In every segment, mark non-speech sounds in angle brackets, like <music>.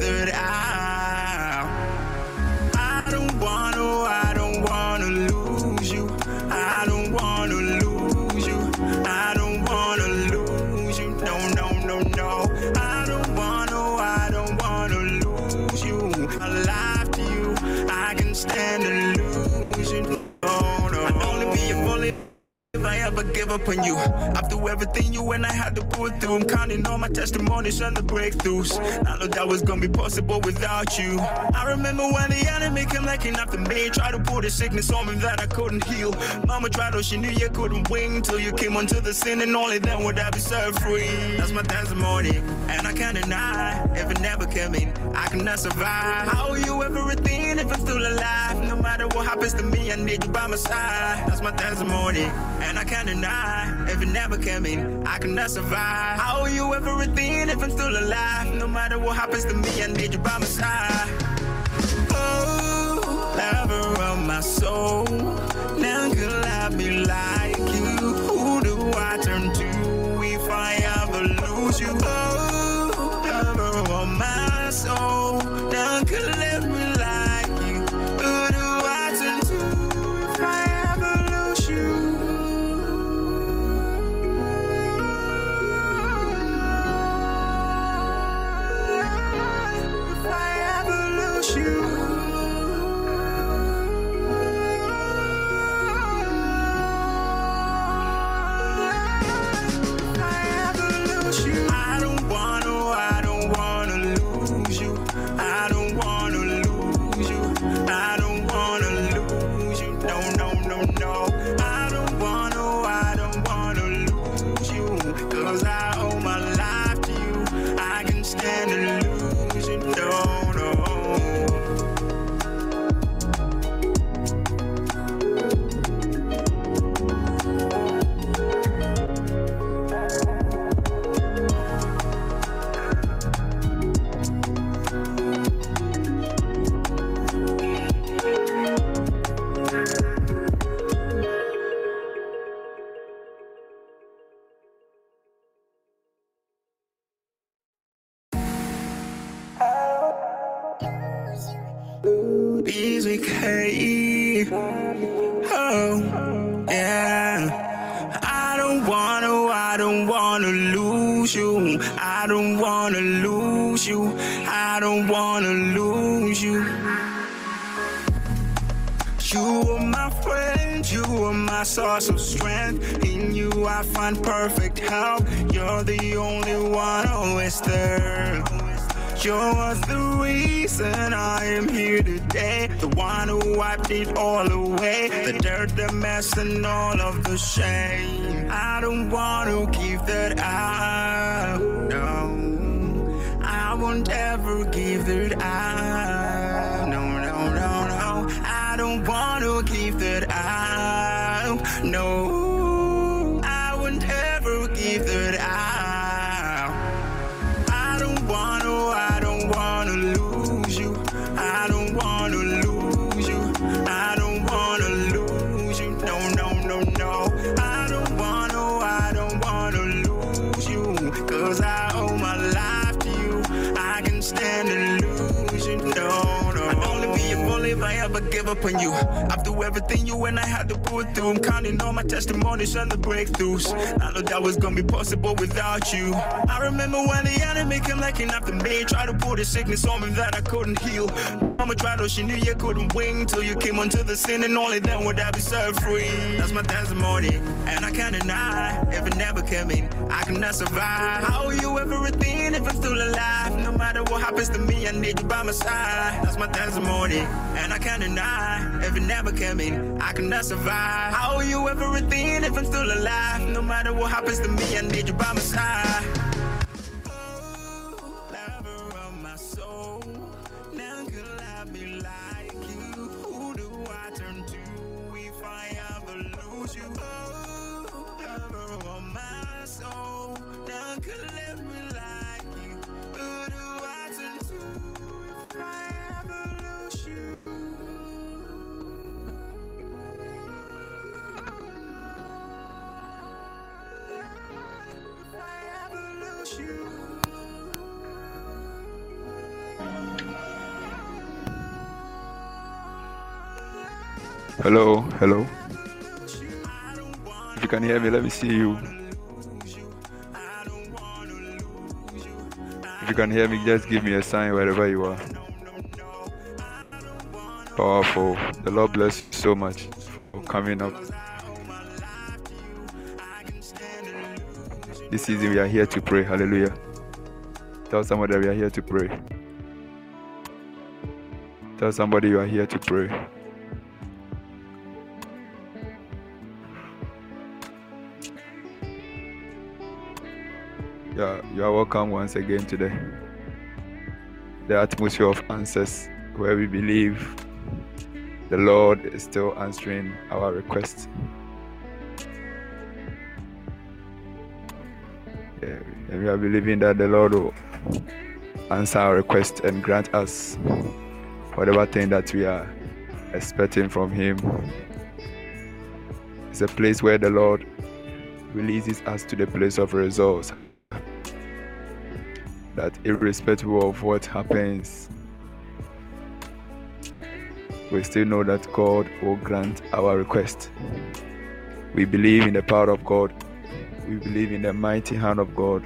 give I give up on you, i after everything you and I had to put through, I'm counting all my testimonies and the breakthroughs. I know that was gonna be possible without you. I remember when the enemy came looking after me, tried to put a sickness on me that I couldn't heal. Mama tried, oh, she knew you couldn't win till you came onto the scene, and only then would I be set free. That's my testimony, and I can't deny if it never came in, I cannot survive. How are you everything if I'm still alive? No matter what happens to me, I need you by my side. That's my testimony, and I can't deny if it never came in, I cannot survive. How are you everything if I'm still alive? No matter what happens to me, I need you by my side. Oh, lover of my soul, now could I be like you? Who do I turn find perfect help. You're the only one always there. You're the reason I am here today. The one who wiped it all away. The dirt, the mess, and all of the shame. I don't want to give that out. No, I won't ever give that out. No, no, no, no. I don't want to give that out. No, Cause I owe my life to you. I can stand to lose you. No, no. I'd only be a bully if I ever give up on you. After everything you and I had to put through, I'm counting all my testimonies and the breakthroughs. I know that was gonna be possible without you. I remember when the enemy came looking after me, tried to put a sickness on me that I couldn't heal. Mama tried, oh, she knew you couldn't win till you came onto the scene, and only then would I be set free. That's my testimony, and I can't deny if it never came in, I cannot survive. How are you everything if I'm still alive? No matter what happens to me, I need you by my side. That's my testimony, and I can't deny if it never came in, I cannot survive. How are you everything if I'm still alive? No matter what happens to me, I need you by my side. Hello, hello. If you can hear me, let me see you. If you can hear me, just give me a sign wherever you are. Powerful. The Lord bless you so much for coming up. This season we are here to pray. Hallelujah. Tell somebody we are here to pray. Tell somebody you are here to pray. Yeah, you are welcome once again today. The atmosphere of answers where we believe the Lord is still answering our requests. Yeah, and we are believing that the Lord will answer our request and grant us whatever thing that we are expecting from Him. It's a place where the Lord releases us to the place of results. That irrespective of what happens, we still know that God will grant our request. We believe in the power of God. We believe in the mighty hand of God.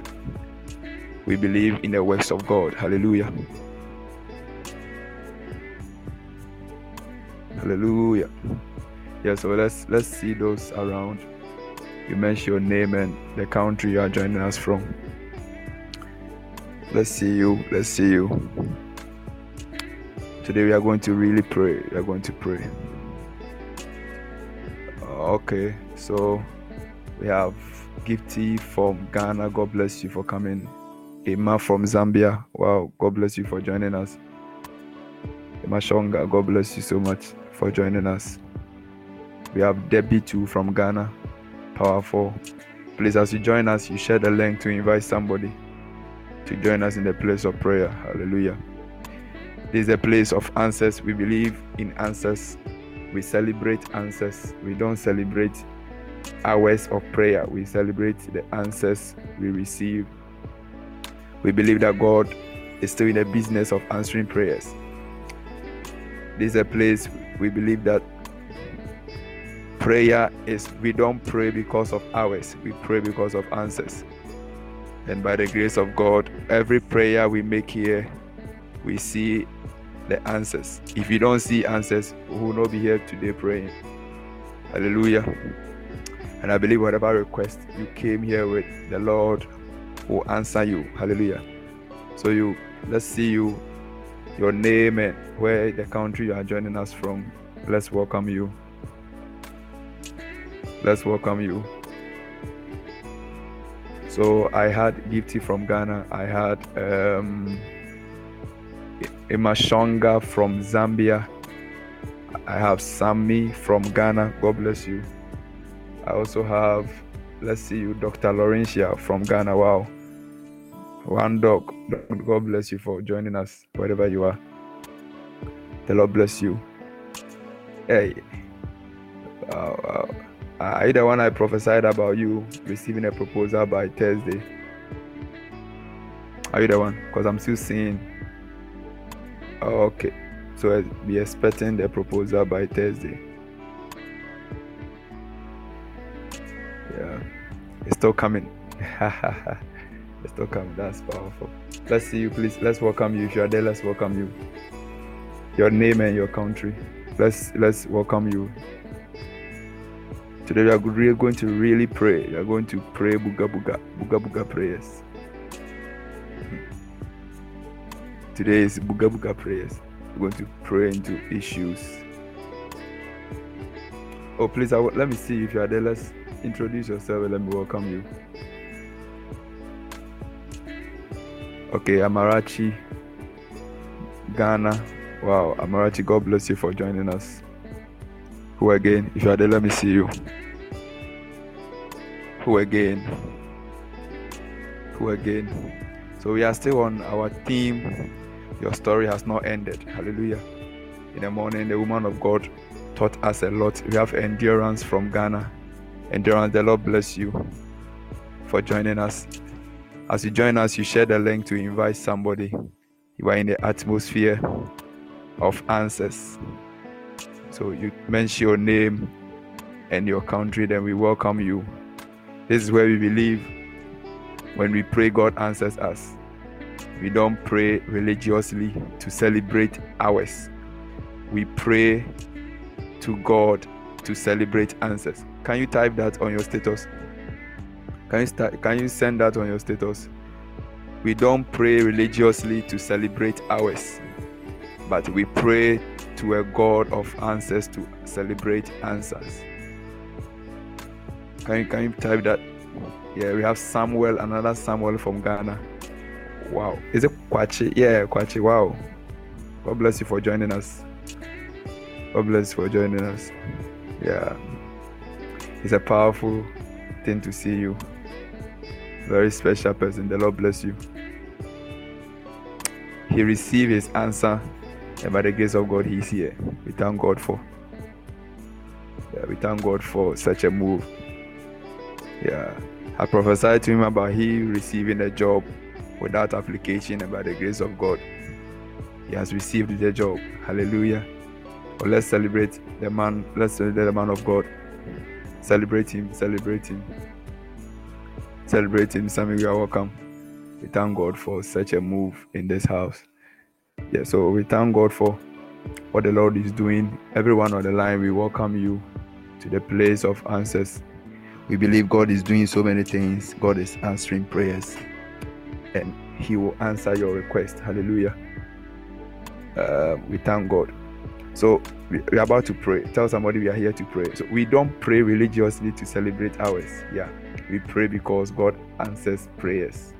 We believe in the works of God. Hallelujah. Hallelujah. Yeah, so let's let's see those around. You mention your name and the country you are joining us from. Let's see you. Let's see you. Today we are going to really pray. We are going to pray. Okay, so we have Gifty from Ghana. God bless you for coming. Emma from Zambia. Wow, God bless you for joining us. Emma Shonga, God bless you so much for joining us. We have Debbie too from Ghana. Powerful. Please, as you join us, you share the link to invite somebody to join us in the place of prayer. Hallelujah. This is a place of answers. We believe in answers. We celebrate answers. We don't celebrate hours of prayer. We celebrate the answers we receive. We believe that God is still in the business of answering prayers. This is a place we believe that prayer is we don't pray because of hours, we pray because of answers. And by the grace of God, every prayer we make here, we see the answers. If you don't see answers, we will not be here today praying. Hallelujah. And I believe whatever request you came here with, the Lord will answer you. Hallelujah. So you let's see you, your name and where the country you are joining us from. Let's welcome you. Let's welcome you. So I had Gifty from Ghana. I had um, Imashonga from Zambia. I have Sammy from Ghana. God bless you. I also have, let's see you, Dr. Laurentia from Ghana. Wow. One dog. God bless you for joining us wherever you are. The Lord bless you. Hey. Wow, wow. Are you the one I prophesied about you receiving a proposal by Thursday? Are you the one? Because I'm still seeing. Oh, okay. So eh, be expecting the proposal by Thursday. Yeah. It's still coming. <laughs> it's still coming. That's powerful. Let's see you, please. Let's welcome you. If you are there, let's welcome you. Your name and your country. Let's let's welcome you. Today we are going to really pray. We are going to pray buga buga buga buga prayers. <laughs> Today is buga buga prayers. We're going to pray into issues. Oh, please, let me see if you are there. Let's introduce yourself and let me welcome you. Okay, Amarachi, Ghana. Wow, Amarachi, God bless you for joining us. Who again? If you are there, let me see you. Who again? Who again? So we are still on our theme. Your story has not ended. Hallelujah. In the morning, the woman of God taught us a lot. We have endurance from Ghana. Endurance, the Lord bless you for joining us. As you join us, you share the link to invite somebody. You are in the atmosphere of answers. So you mention your name and your country, then we welcome you. This is where we believe when we pray, God answers us. We don't pray religiously to celebrate ours. We pray to God to celebrate answers. Can you type that on your status? Can you start, can you send that on your status? We don't pray religiously to celebrate ours, but we pray to a God of answers to celebrate answers. Can you can you type that? Yeah, we have Samuel, another Samuel from Ghana. Wow. Is it Kwachi? Yeah, Kwachi. Wow. God bless you for joining us. God bless you for joining us. Yeah. It's a powerful thing to see you. Very special person. The Lord bless you. He received his answer, and by the grace of God, he's here. We thank God for. Yeah, we thank God for such a move. Yeah. I prophesied to him about he receiving a job without application and by the grace of God. He has received the job. Hallelujah. Well, let's celebrate the man. Let's celebrate the man of God. Celebrate him. Celebrate him. Celebrate him. Sammy, you are welcome. We thank God for such a move in this house. Yeah, so we thank God for what the Lord is doing. Everyone on the line, we welcome you to the place of answers. We believe God is doing so many things. God is answering prayers and He will answer your request. Hallelujah. Uh, we thank God. So we, are about to pray. Tell somebody we are here to pray. So we don't pray religiously to celebrate ours. Yeah. We pray because God answers prayers.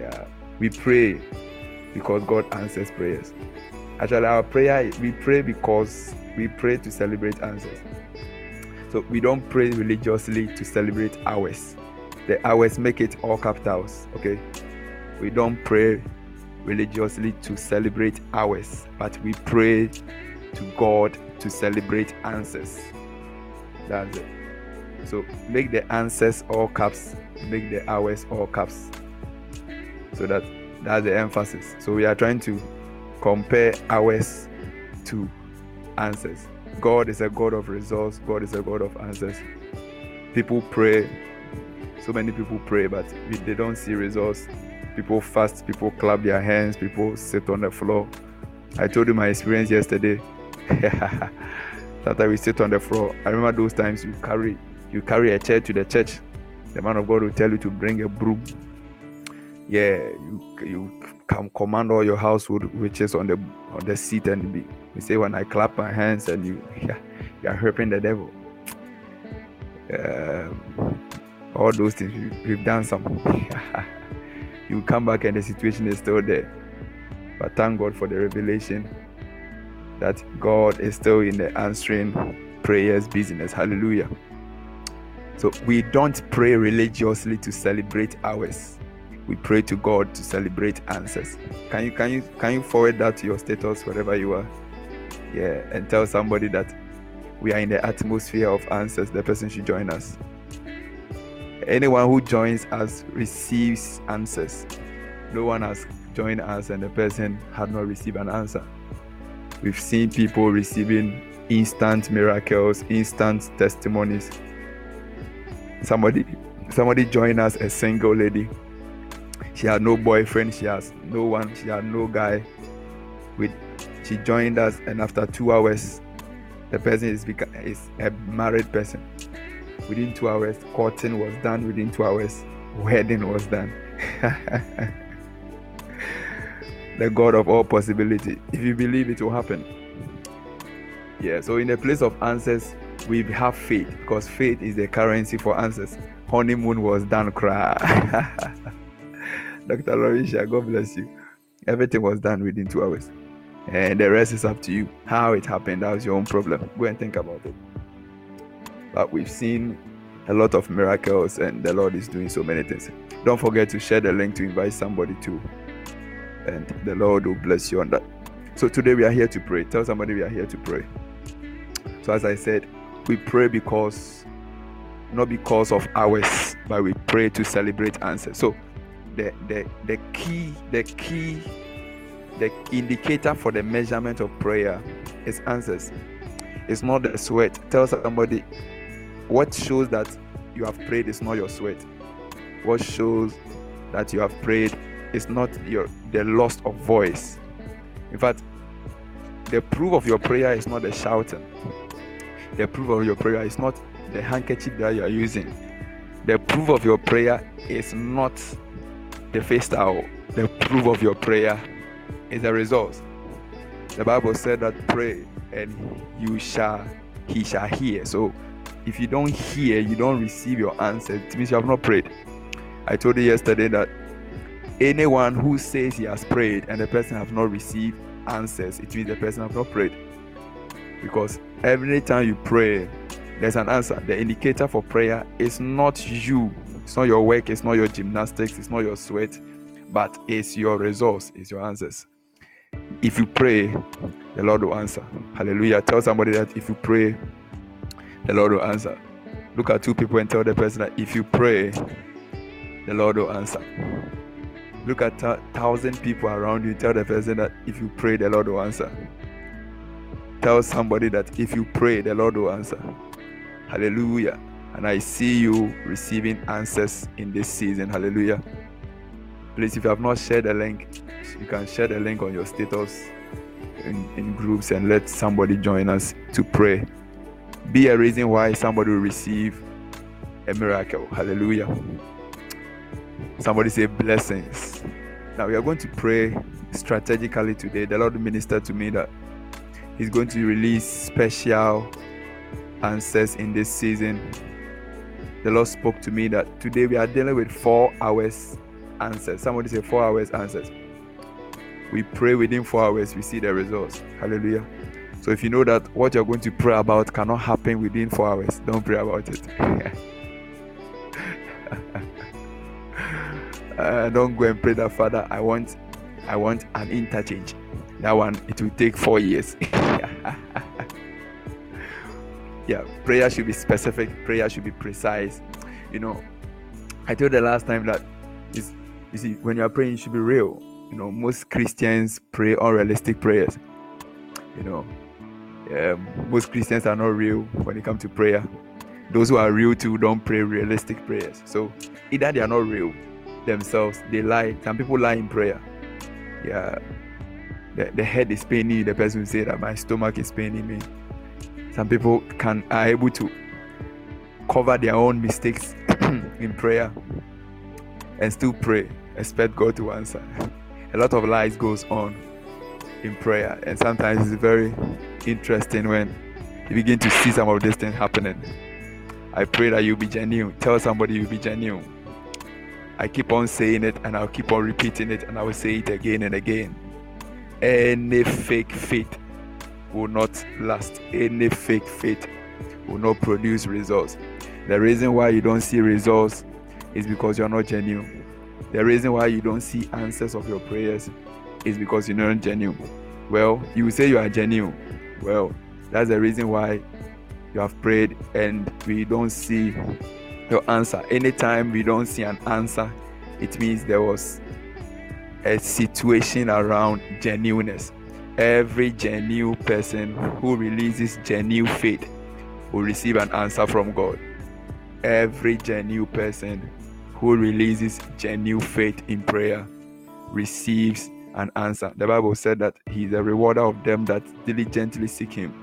Yeah. We pray because God answers prayers. Actually, our prayer, we pray because we pray to celebrate answers. So we don't pray religiously to celebrate hours. The hours make it all capitals. Okay. We don't pray religiously to celebrate hours, but we pray to God to celebrate answers. That's it. So make the answers all caps, make the hours all caps. So that that's the emphasis. So we are trying to compare hours to answers. God is a God of results, God is a God of answers. People pray, so many people pray, but they don't see results. People fast, people clap their hands, people sit on the floor. I told you my experience yesterday. <laughs> that we sit on the floor. I remember those times you carry you carry a chair to the church. The man of God will tell you to bring a broom. Yeah, you you come command all your household witches on the on the seat and be you say when I clap my hands and you <laughs> yeah, you are helping the devil. Um, all those things we, have done some. <laughs> you come back and the situation is still there. But thank God for the revelation that God is still in the answering prayers business. Hallelujah. So we don't pray religiously to celebrate ours. We pray to God to celebrate answers. Can you can you can you forward that to your status wherever you are? Yeah, and tell somebody that we are in the atmosphere of answers. The person should join us. Anyone who joins us receives answers. No one has joined us and the person had not received an answer. We've seen people receiving instant miracles, instant testimonies. Somebody somebody joined us, a single lady. She had no boyfriend, she has no one, she had no guy. With she joined us, and after two hours, the person is, is a married person. Within two hours, courting was done. Within two hours, wedding was done. <laughs> the God of all possibility. If you believe it will happen. Yeah, so in the place of answers, we have faith because faith is the currency for answers. Honeymoon was done, cry. <laughs> Dr. Lorisha, God bless you. Everything was done within two hours and the rest is up to you. How it happened, that was your own problem. Go and think about it. But we've seen a lot of miracles, and the Lord is doing so many things. Don't forget to share the link to invite somebody to, and the Lord will bless you on that. So today we are here to pray. Tell somebody we are here to pray. So as I said, we pray because not because of ours, but we pray to celebrate answers. So the the the key the key the indicator for the measurement of prayer is answers. it's not the sweat. Tell somebody what shows that you have prayed is not your sweat. What shows that you have prayed is not your the loss of voice. In fact, the proof of your prayer is not the shouting. The proof of your prayer is not the handkerchief that you are using. The proof of your prayer is not the face towel. The proof of your prayer is the result. The Bible said that pray and you shall he shall hear. So if you don't hear, you don't receive your answer. It means you have not prayed. I told you yesterday that anyone who says he has prayed and the person has not received answers, it means the person has not prayed. Because every time you pray, there's an answer. The indicator for prayer is not you, it's not your work, it's not your gymnastics, it's not your sweat, but it's your results, it's your answers. If you pray, the Lord will answer. Hallelujah. Tell somebody that if you pray, the Lord will answer. Look at two people and tell the person that if you pray, the Lord will answer. Look at a thousand people around you. Tell the person that if you pray, the Lord will answer. Tell somebody that if you pray, the Lord will answer. Hallelujah. And I see you receiving answers in this season. Hallelujah. Please, if you have not shared the link, you can share the link on your status in, in groups and let somebody join us to pray. Be a reason why somebody will receive a miracle. Hallelujah. Somebody say blessings. Now we are going to pray strategically today. The Lord ministered to me that He's going to release special answers in this season. The Lord spoke to me that today we are dealing with four hours answers. Somebody say four hours answers. We pray within four hours, we see the results. Hallelujah. So if you know that what you're going to pray about cannot happen within four hours, don't pray about it. <laughs> uh, don't go and pray that Father, I want, I want an interchange. That one it will take four years. <laughs> yeah, prayer should be specific. Prayer should be precise. You know, I told the last time that is you see when you are praying, you should be real. You know, most Christians pray unrealistic prayers. You know, um, most Christians are not real when it comes to prayer. Those who are real too don't pray realistic prayers. So either they are not real themselves, they lie. Some people lie in prayer. Yeah, the, the head is paining. The person will say that my stomach is paining me. Some people can are able to cover their own mistakes <clears throat> in prayer and still pray, expect God to answer. A lot of lies goes on in prayer, and sometimes it's very interesting when you begin to see some of these things happening. I pray that you'll be genuine. Tell somebody you'll be genuine. I keep on saying it and I'll keep on repeating it and I will say it again and again. Any fake faith will not last. Any fake faith will not produce results. The reason why you don't see results is because you're not genuine. The reason why you don't see answers of your prayers is because you're not genuine. Well, you say you are genuine. Well, that's the reason why you have prayed and we don't see your answer. Anytime we don't see an answer, it means there was a situation around genuineness. Every genuine person who releases genuine faith will receive an answer from God. Every genuine person who releases genuine faith in prayer receives an answer. The Bible said that He's a rewarder of them that diligently seek Him.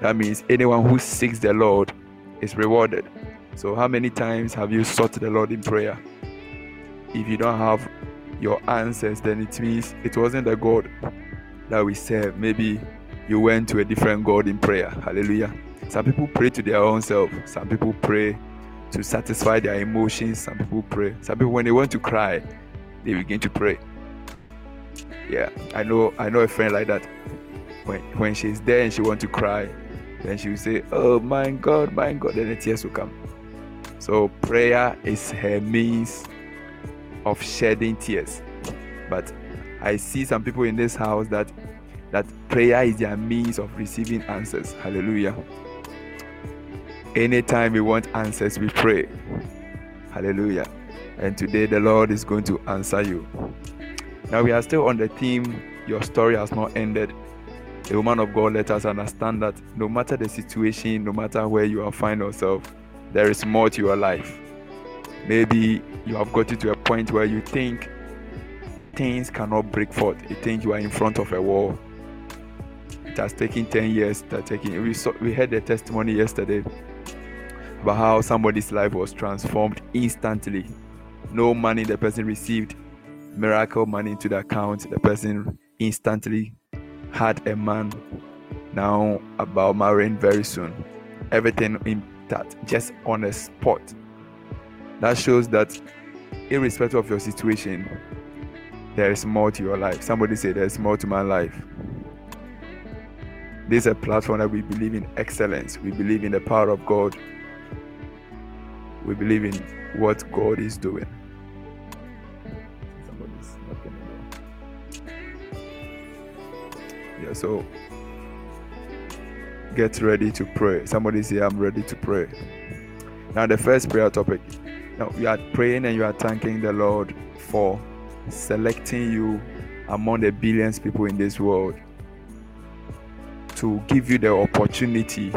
That means anyone who seeks the Lord is rewarded. So, how many times have you sought the Lord in prayer? If you don't have your answers, then it means it wasn't the God that we serve. Maybe you went to a different God in prayer. Hallelujah. Some people pray to their own self, some people pray to satisfy their emotions, some people pray. Some people, when they want to cry, they begin to pray. Yeah, I know I know a friend like that. When when she's there and she want to cry, then she will say, Oh my God, my God, then the tears will come. So prayer is her means of shedding tears. But I see some people in this house that that prayer is their means of receiving answers. Hallelujah. Anytime we want answers, we pray. Hallelujah. And today the Lord is going to answer you. Now we are still on the theme, your story has not ended. The woman of God let us understand that no matter the situation, no matter where you are find yourself, there is more to your life. Maybe you have gotten to a point where you think things cannot break forth. You think you are in front of a wall. It has taken 10 years to taking. We saw we heard the testimony yesterday about how somebody's life was transformed instantly. No money the person received, miracle money into the account. The person instantly had a man now about marrying very soon. Everything in that just on the spot. That shows that irrespective of your situation, there is more to your life. Somebody say there's more to my life. This is a platform that we believe in excellence. We believe in the power of God. We believe in what God is doing. Yeah, so get ready to pray. Somebody say, I'm ready to pray. Now, the first prayer topic. Now, you are praying and you are thanking the Lord for selecting you among the billions people in this world to give you the opportunity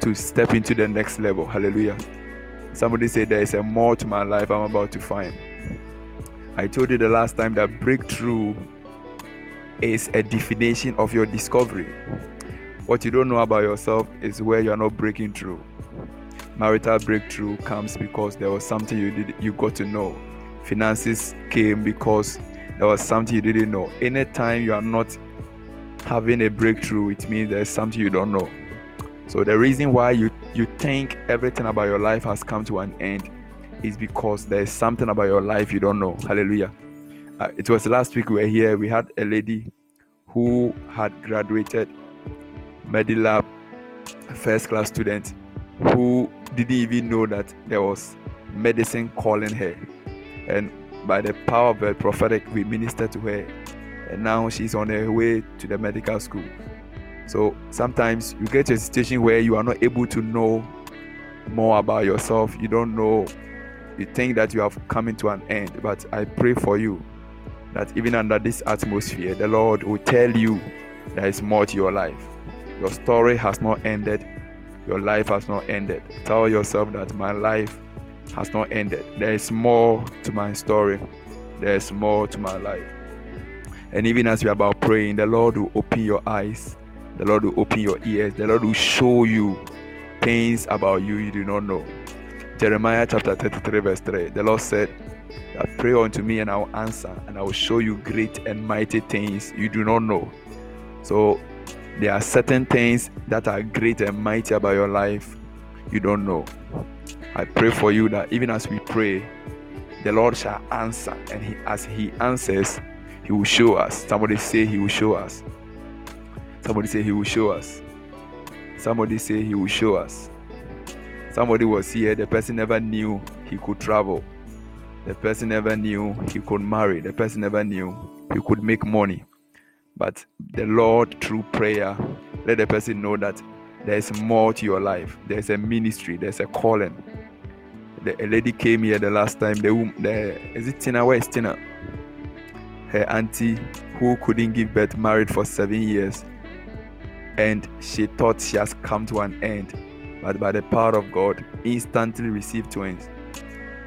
to step into the next level. Hallelujah. Somebody said there is a more to my life I'm about to find. I told you the last time that breakthrough is a definition of your discovery. What you don't know about yourself is where you are not breaking through. Marital breakthrough comes because there was something you did you got to know. Finances came because there was something you didn't know. Anytime you are not having a breakthrough, it means there's something you don't know. So the reason why you you think everything about your life has come to an end is because there's something about your life you don't know. Hallelujah. Uh, it was last week we were here. We had a lady who had graduated Medilab first class student who didn't even know that there was medicine calling her. And by the power of the prophetic, we ministered to her. And now she's on her way to the medical school. So sometimes you get to a situation where you are not able to know more about yourself. You don't know, you think that you have come into an end. But I pray for you that even under this atmosphere, the Lord will tell you there is more to your life. Your story has not ended, your life has not ended. Tell yourself that my life has not ended. There is more to my story, there is more to my life. And even as you're about praying, the Lord will open your eyes the Lord will open your ears. The Lord will show you things about you you do not know. Jeremiah chapter 33, verse 3. The Lord said, Pray unto me and I will answer, and I will show you great and mighty things you do not know. So there are certain things that are great and mighty about your life you don't know. I pray for you that even as we pray, the Lord shall answer, and he, as He answers, He will show us. Somebody say He will show us. Somebody say he will show us. Somebody say he will show us. Somebody was here, the person never knew he could travel. The person never knew he could marry. The person never knew he could make money. But the Lord, through prayer, let the person know that there's more to your life. There's a ministry, there's a calling. The, a lady came here the last time. The, the is it Tina? Where is Tina? Her auntie, who couldn't give birth, married for seven years and she thought she has come to an end, but by the power of God, instantly received twins.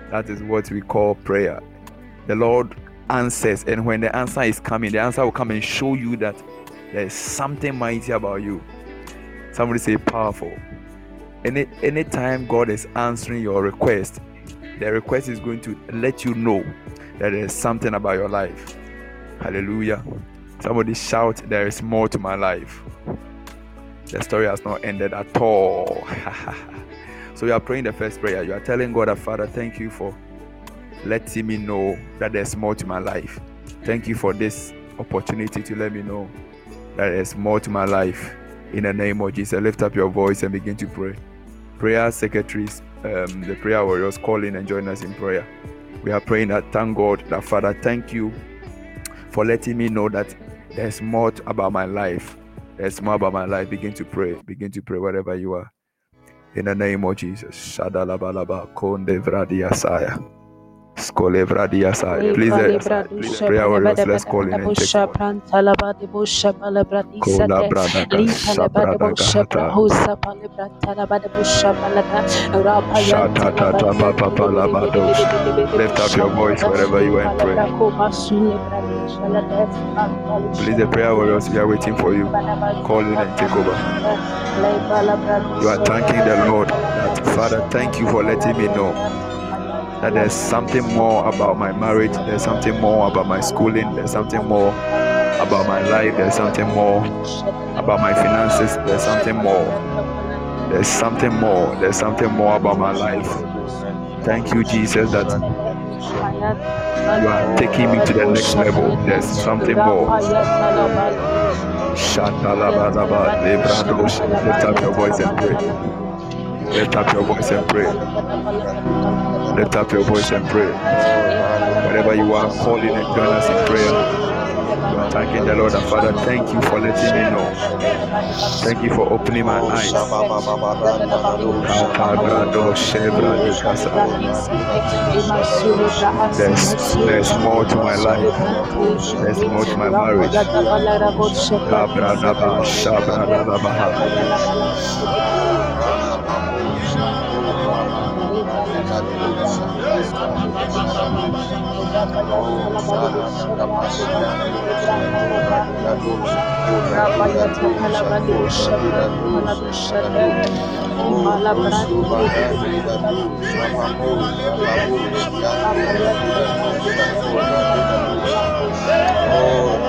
That is what we call prayer. The Lord answers, and when the answer is coming, the answer will come and show you that there is something mighty about you. Somebody say powerful. Any anytime God is answering your request, the request is going to let you know that there is something about your life. Hallelujah. Somebody shout, There is more to my life the story has not ended at all. <laughs> so you are praying the first prayer. You are telling God, Father, thank you for letting me know that there's more to my life. Thank you for this opportunity to let me know that there's more to my life. In the name of Jesus, lift up your voice and begin to pray. Prayer secretaries, um, the prayer warriors, call in and join us in prayer. We are praying that thank God that Father, thank you for letting me know that there's more about my life there's more about my life. Begin to pray. Begin to pray wherever you are. In the name of Jesus. Shadalabalaba konde vradiasaya. Skolevra. Please, uh, please prayer warriors, let's call in and take Lift up your voice wherever you are and pray. Please, the prayer warriors, we are waiting for you. Call in and take over. You are thanking the Lord. Father, thank you for letting me know that there's something more about my marriage, there's something more about my schooling, there's something more about my life, there's something more about my finances, there's something more. There's something more, there's something more about my life. Thank you, Jesus, that you are taking me to the next level. There's something more. Lift up your voice and pray. Lift up your voice and pray. Lift up your voice and pray. Whatever you are, calling and join us in prayer. Thanking the Lord and Father. Thank you for letting me know. Thank you for opening my eyes. There's, there's more to my life. There's more to my marriage. Oh, Rama Rada Babu, Rama Shakara Oh,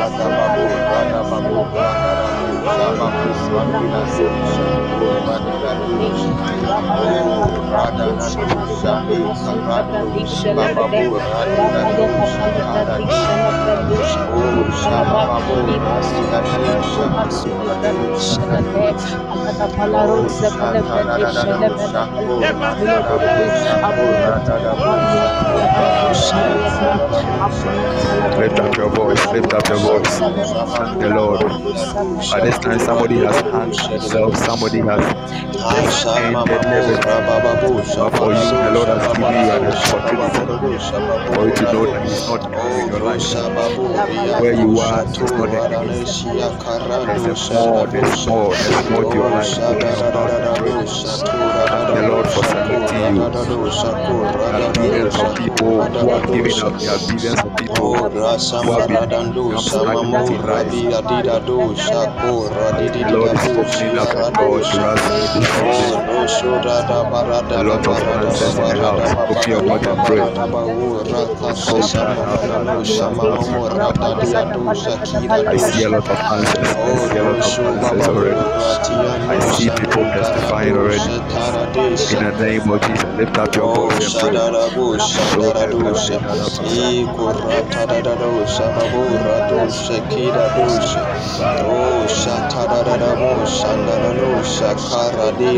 Shakara Babu, Shakara Babu, Shakara Shakara Babu, Lift up your voice, lift up your voice. Thank the Lord. By this time, somebody has hung themselves, somebody has you, the to. Where you are not the. There's more, there's more, there's more to your life. The Lord for you. There are billions people who up. Are billions of people Adida Do Shako Lord is opening up to season. A lot of in the house. Open your mouth and pray. I see a lot of answers. I see a lot of answers already. I see people testifying already. In the name of Jesus, lift up your voice and pray.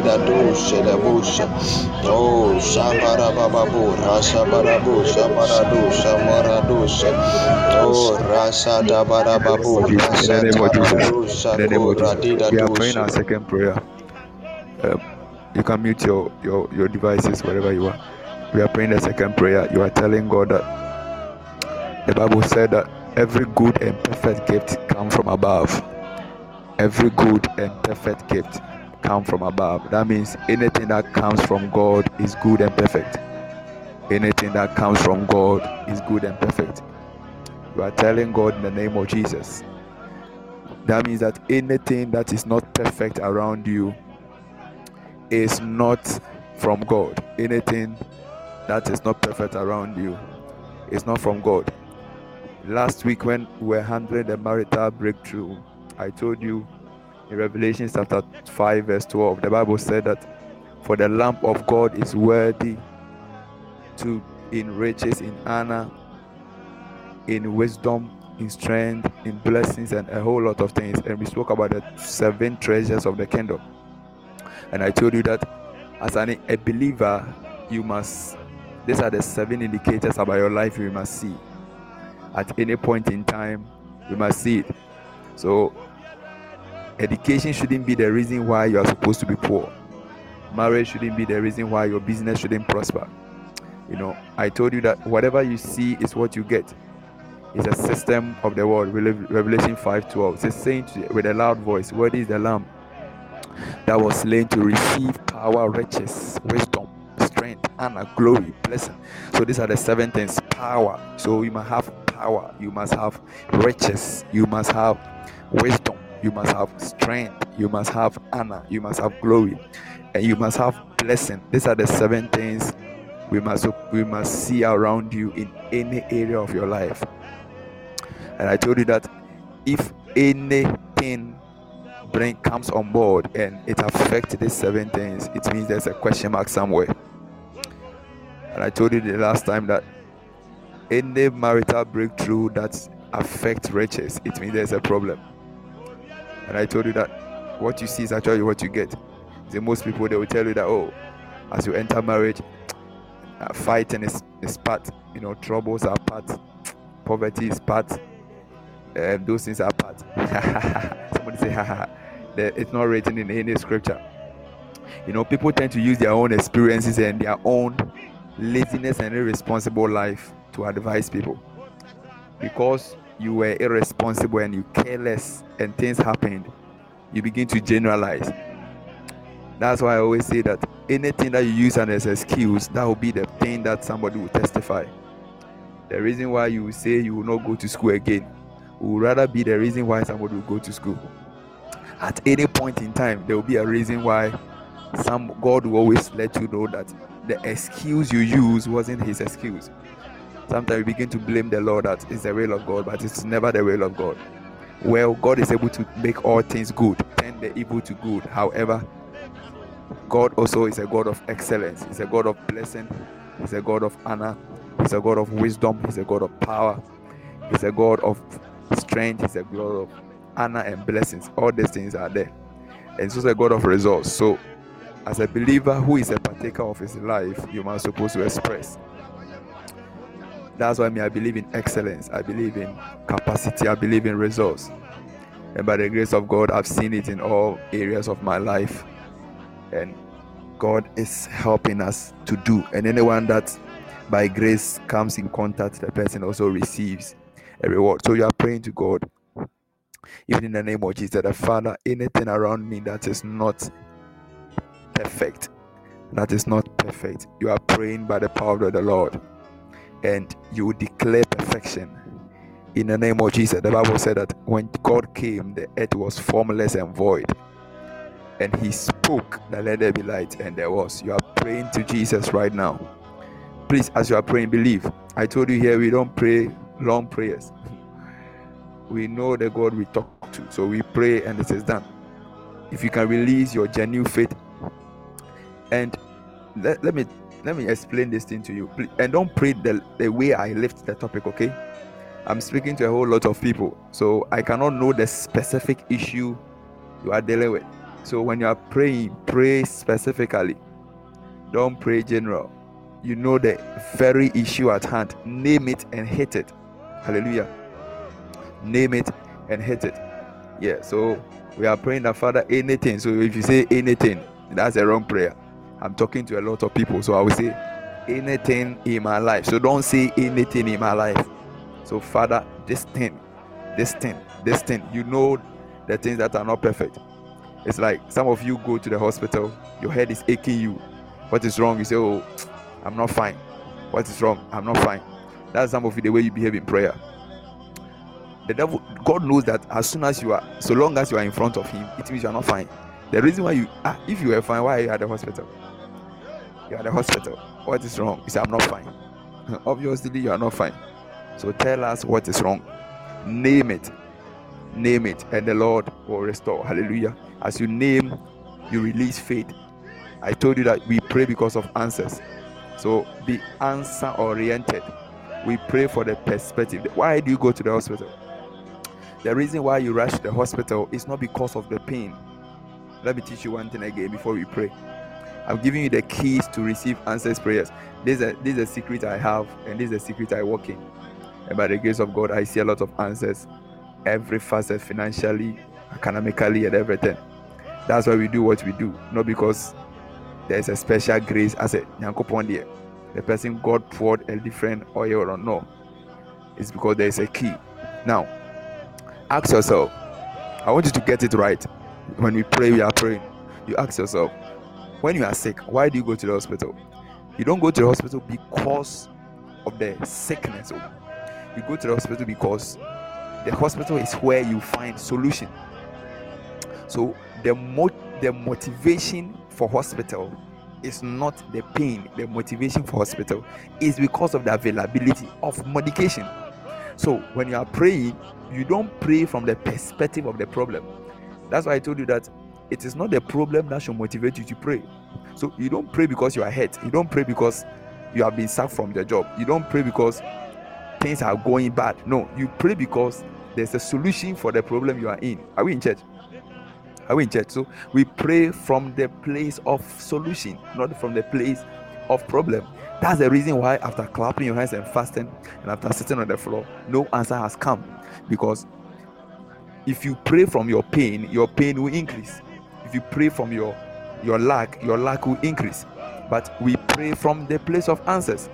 Shatadada bosha nanano shakara dida dosha da bosha. Oh shabara bababu rashabara bosha barado shamara dosha. Oh rasha da barababu rasha dosha kora dida dosha. We are praying our second prayer. Um, you can mute your, your, your devices wherever you are. We are praying the second prayer. You are telling God that the Bible said that Every good and perfect gift come from above. Every good and perfect gift come from above. That means anything that comes from God is good and perfect. Anything that comes from God is good and perfect. You are telling God in the name of Jesus. That means that anything that is not perfect around you is not from God. Anything that is not perfect around you is not from God. Last week, when we were handling the marital breakthrough, I told you in Revelation chapter 5, verse 12, the Bible said that for the lamb of God is worthy to in riches, in honor, in wisdom, in strength, in blessings, and a whole lot of things. And we spoke about the seven treasures of the kingdom. And I told you that as an, a believer, you must, these are the seven indicators about your life you must see at any point in time you must see it so Education shouldn't be the reason why you are supposed to be poor. Marriage shouldn't be the reason why your business shouldn't prosper. You know, I told you that whatever you see is what you get. It's a system of the world. Revelation 5:12 says, saying with a loud voice, Where is the Lamb that was slain to receive power, riches, wisdom, strength, honor, glory, blessing? So these are the seven things. Power. So you must have power. You must have riches. You must have wisdom. You must have strength. You must have honor. You must have glory, and you must have blessing. These are the seven things we must we must see around you in any area of your life and i told you that if anything bring comes on board and it affects these seven things it means there's a question mark somewhere and i told you the last time that any marital breakthrough that affects riches it means there's a problem and i told you that what you see is actually what you get. The most people they will tell you that oh as you enter marriage uh, fighting is, is part you know troubles are part poverty is part uh, those things are part. <laughs> Somebody say haha it's not written in any scripture. You know people tend to use their own experiences and their own laziness and irresponsible life to advise people. Because you were irresponsible and you careless and things happened you begin to generalize that's why i always say that anything that you use as an excuse, that will be the thing that somebody will testify. The reason why you will say you will not go to school again will rather be the reason why somebody will go to school. At any point in time, there will be a reason why some God will always let you know that the excuse you use wasn't his excuse. Sometimes we begin to blame the Lord that it's the will of God, but it's never the will of God. Well, God is able to make all things good, turn the evil to good. However, God also is a God of excellence. He's a God of blessing. He's a God of honor. He's a God of wisdom. He's a God of power. He's a God of strength. He's a God of honor and blessings. All these things are there. And he's a God of results. So, as a believer who is a partaker of his life, you are supposed to express. That's why me, I believe in excellence. I believe in capacity. I believe in results. And by the grace of God, I've seen it in all areas of my life and God is helping us to do. And anyone that by grace comes in contact, the person also receives a reward. So you are praying to God, even in the name of Jesus, the Father, anything around me that is not perfect, that is not perfect, you are praying by the power of the Lord, and you declare perfection. In the name of Jesus, the Bible said that when God came, the earth was formless and void. And he spoke that let there be light and there was. You are praying to jesus right now. Please as you are praying believe. I told you here we don't pray long prayers. <laughs> We know the god we talk to so we pray and it is done. If you can release your genuine faith and let, let me let me explain this thing to you and don't pray the, the way i lift the topic okay i'm speaking to a whole lot of people so i cannot know the specific issue you are dealing with so when you are praying, pray specifically. Don't pray general. You know the very issue at hand. Name it and hit it. Hallelujah. Name it and hit it. Yeah. So we are praying that Father anything. So if you say anything, that's a wrong prayer. I'm talking to a lot of people. So I will say anything in my life. So don't say anything in my life. So Father, this thing, this thing, this thing. You know the things that are not perfect. It's like some of you go to the hospital, your head is aching you. What is wrong? You say, Oh, I'm not fine. What is wrong? I'm not fine. That's some of you the way you behave in prayer. The devil, God knows that as soon as you are, so long as you are in front of Him, it means you are not fine. The reason why you, ah, if you are fine, why are you at the hospital? You are at the hospital. What is wrong? You say, I'm not fine. <laughs> Obviously, you are not fine. So tell us what is wrong. Name it. Name it, and the Lord will restore. Hallelujah. As you name, you release faith. I told you that we pray because of answers. So be answer oriented. We pray for the perspective. Why do you go to the hospital? The reason why you rush the hospital is not because of the pain. Let me teach you one thing again before we pray. I'm giving you the keys to receive answers prayers. This is a, is secret I have, and this is a secret I work in. And by the grace of God, I see a lot of answers every facet financially, academically and everything. That's why we do what we do, not because there's a special grace as a Nyankopon there. The person God poured a different oil on. No, it's because there's a key. Now, ask yourself. I want you to get it right. When we pray, we are praying. You ask yourself, when you are sick, why do you go to the hospital? You don't go to the hospital because of the sickness. You go to the hospital because the hospital is where you find solution. So the mo- the motivation for hospital is not the pain. The motivation for hospital is because of the availability of medication. So when you are praying, you don't pray from the perspective of the problem. That's why I told you that it is not the problem that should motivate you to pray. So you don't pray because you are hurt. You don't pray because you have been sacked from the job. You don't pray because things are going bad. No, you pray because there's a solution for the problem you are in. Are we in church? Are we in church? So we pray from the place of solution, not from the place of problem. That's the reason why after clapping your hands and fasting and after sitting on the floor, no answer has come. Because if you pray from your pain, your pain will increase. If you pray from your your lack, your lack will increase. But we pray from the place of answers.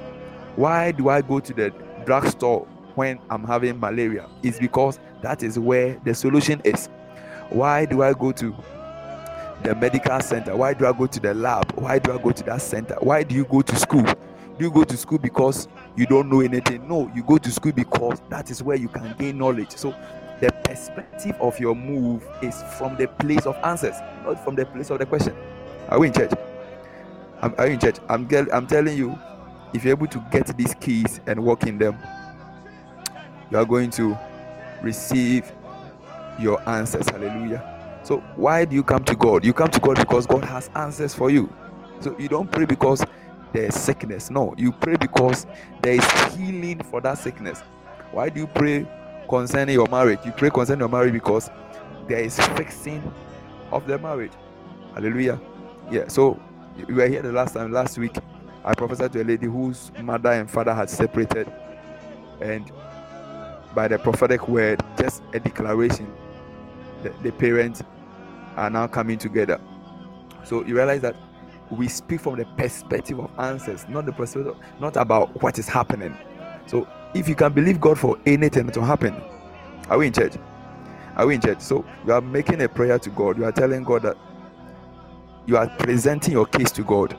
Why do I go to the drugstore when I'm having malaria? It's because that is where the solution is. Why do I go to the medical center? Why do I go to the lab? Why do I go to that center? Why do you go to school? Do you go to school because you don't know anything? No, you go to school because that is where you can gain knowledge. So the perspective of your move is from the place of answers, not from the place of the question. Are we in church? I'm, are you in church? I'm, I'm telling you, if you're able to get these keys and walk in them, you are going to receive your answers. Hallelujah. So, why do you come to God? You come to God because God has answers for you. So, you don't pray because there is sickness. No, you pray because there is healing for that sickness. Why do you pray concerning your marriage? You pray concerning your marriage because there is fixing of the marriage. Hallelujah. Yeah, so we were here the last time, last week. I prophesied to a lady whose mother and father had separated, and by the prophetic word, just a declaration, the, the parents are now coming together. So you realize that we speak from the perspective of answers, not the perspective, not about what is happening. So if you can believe God for anything to happen, are we in church? Are we in church? So you are making a prayer to God. You are telling God that you are presenting your case to God.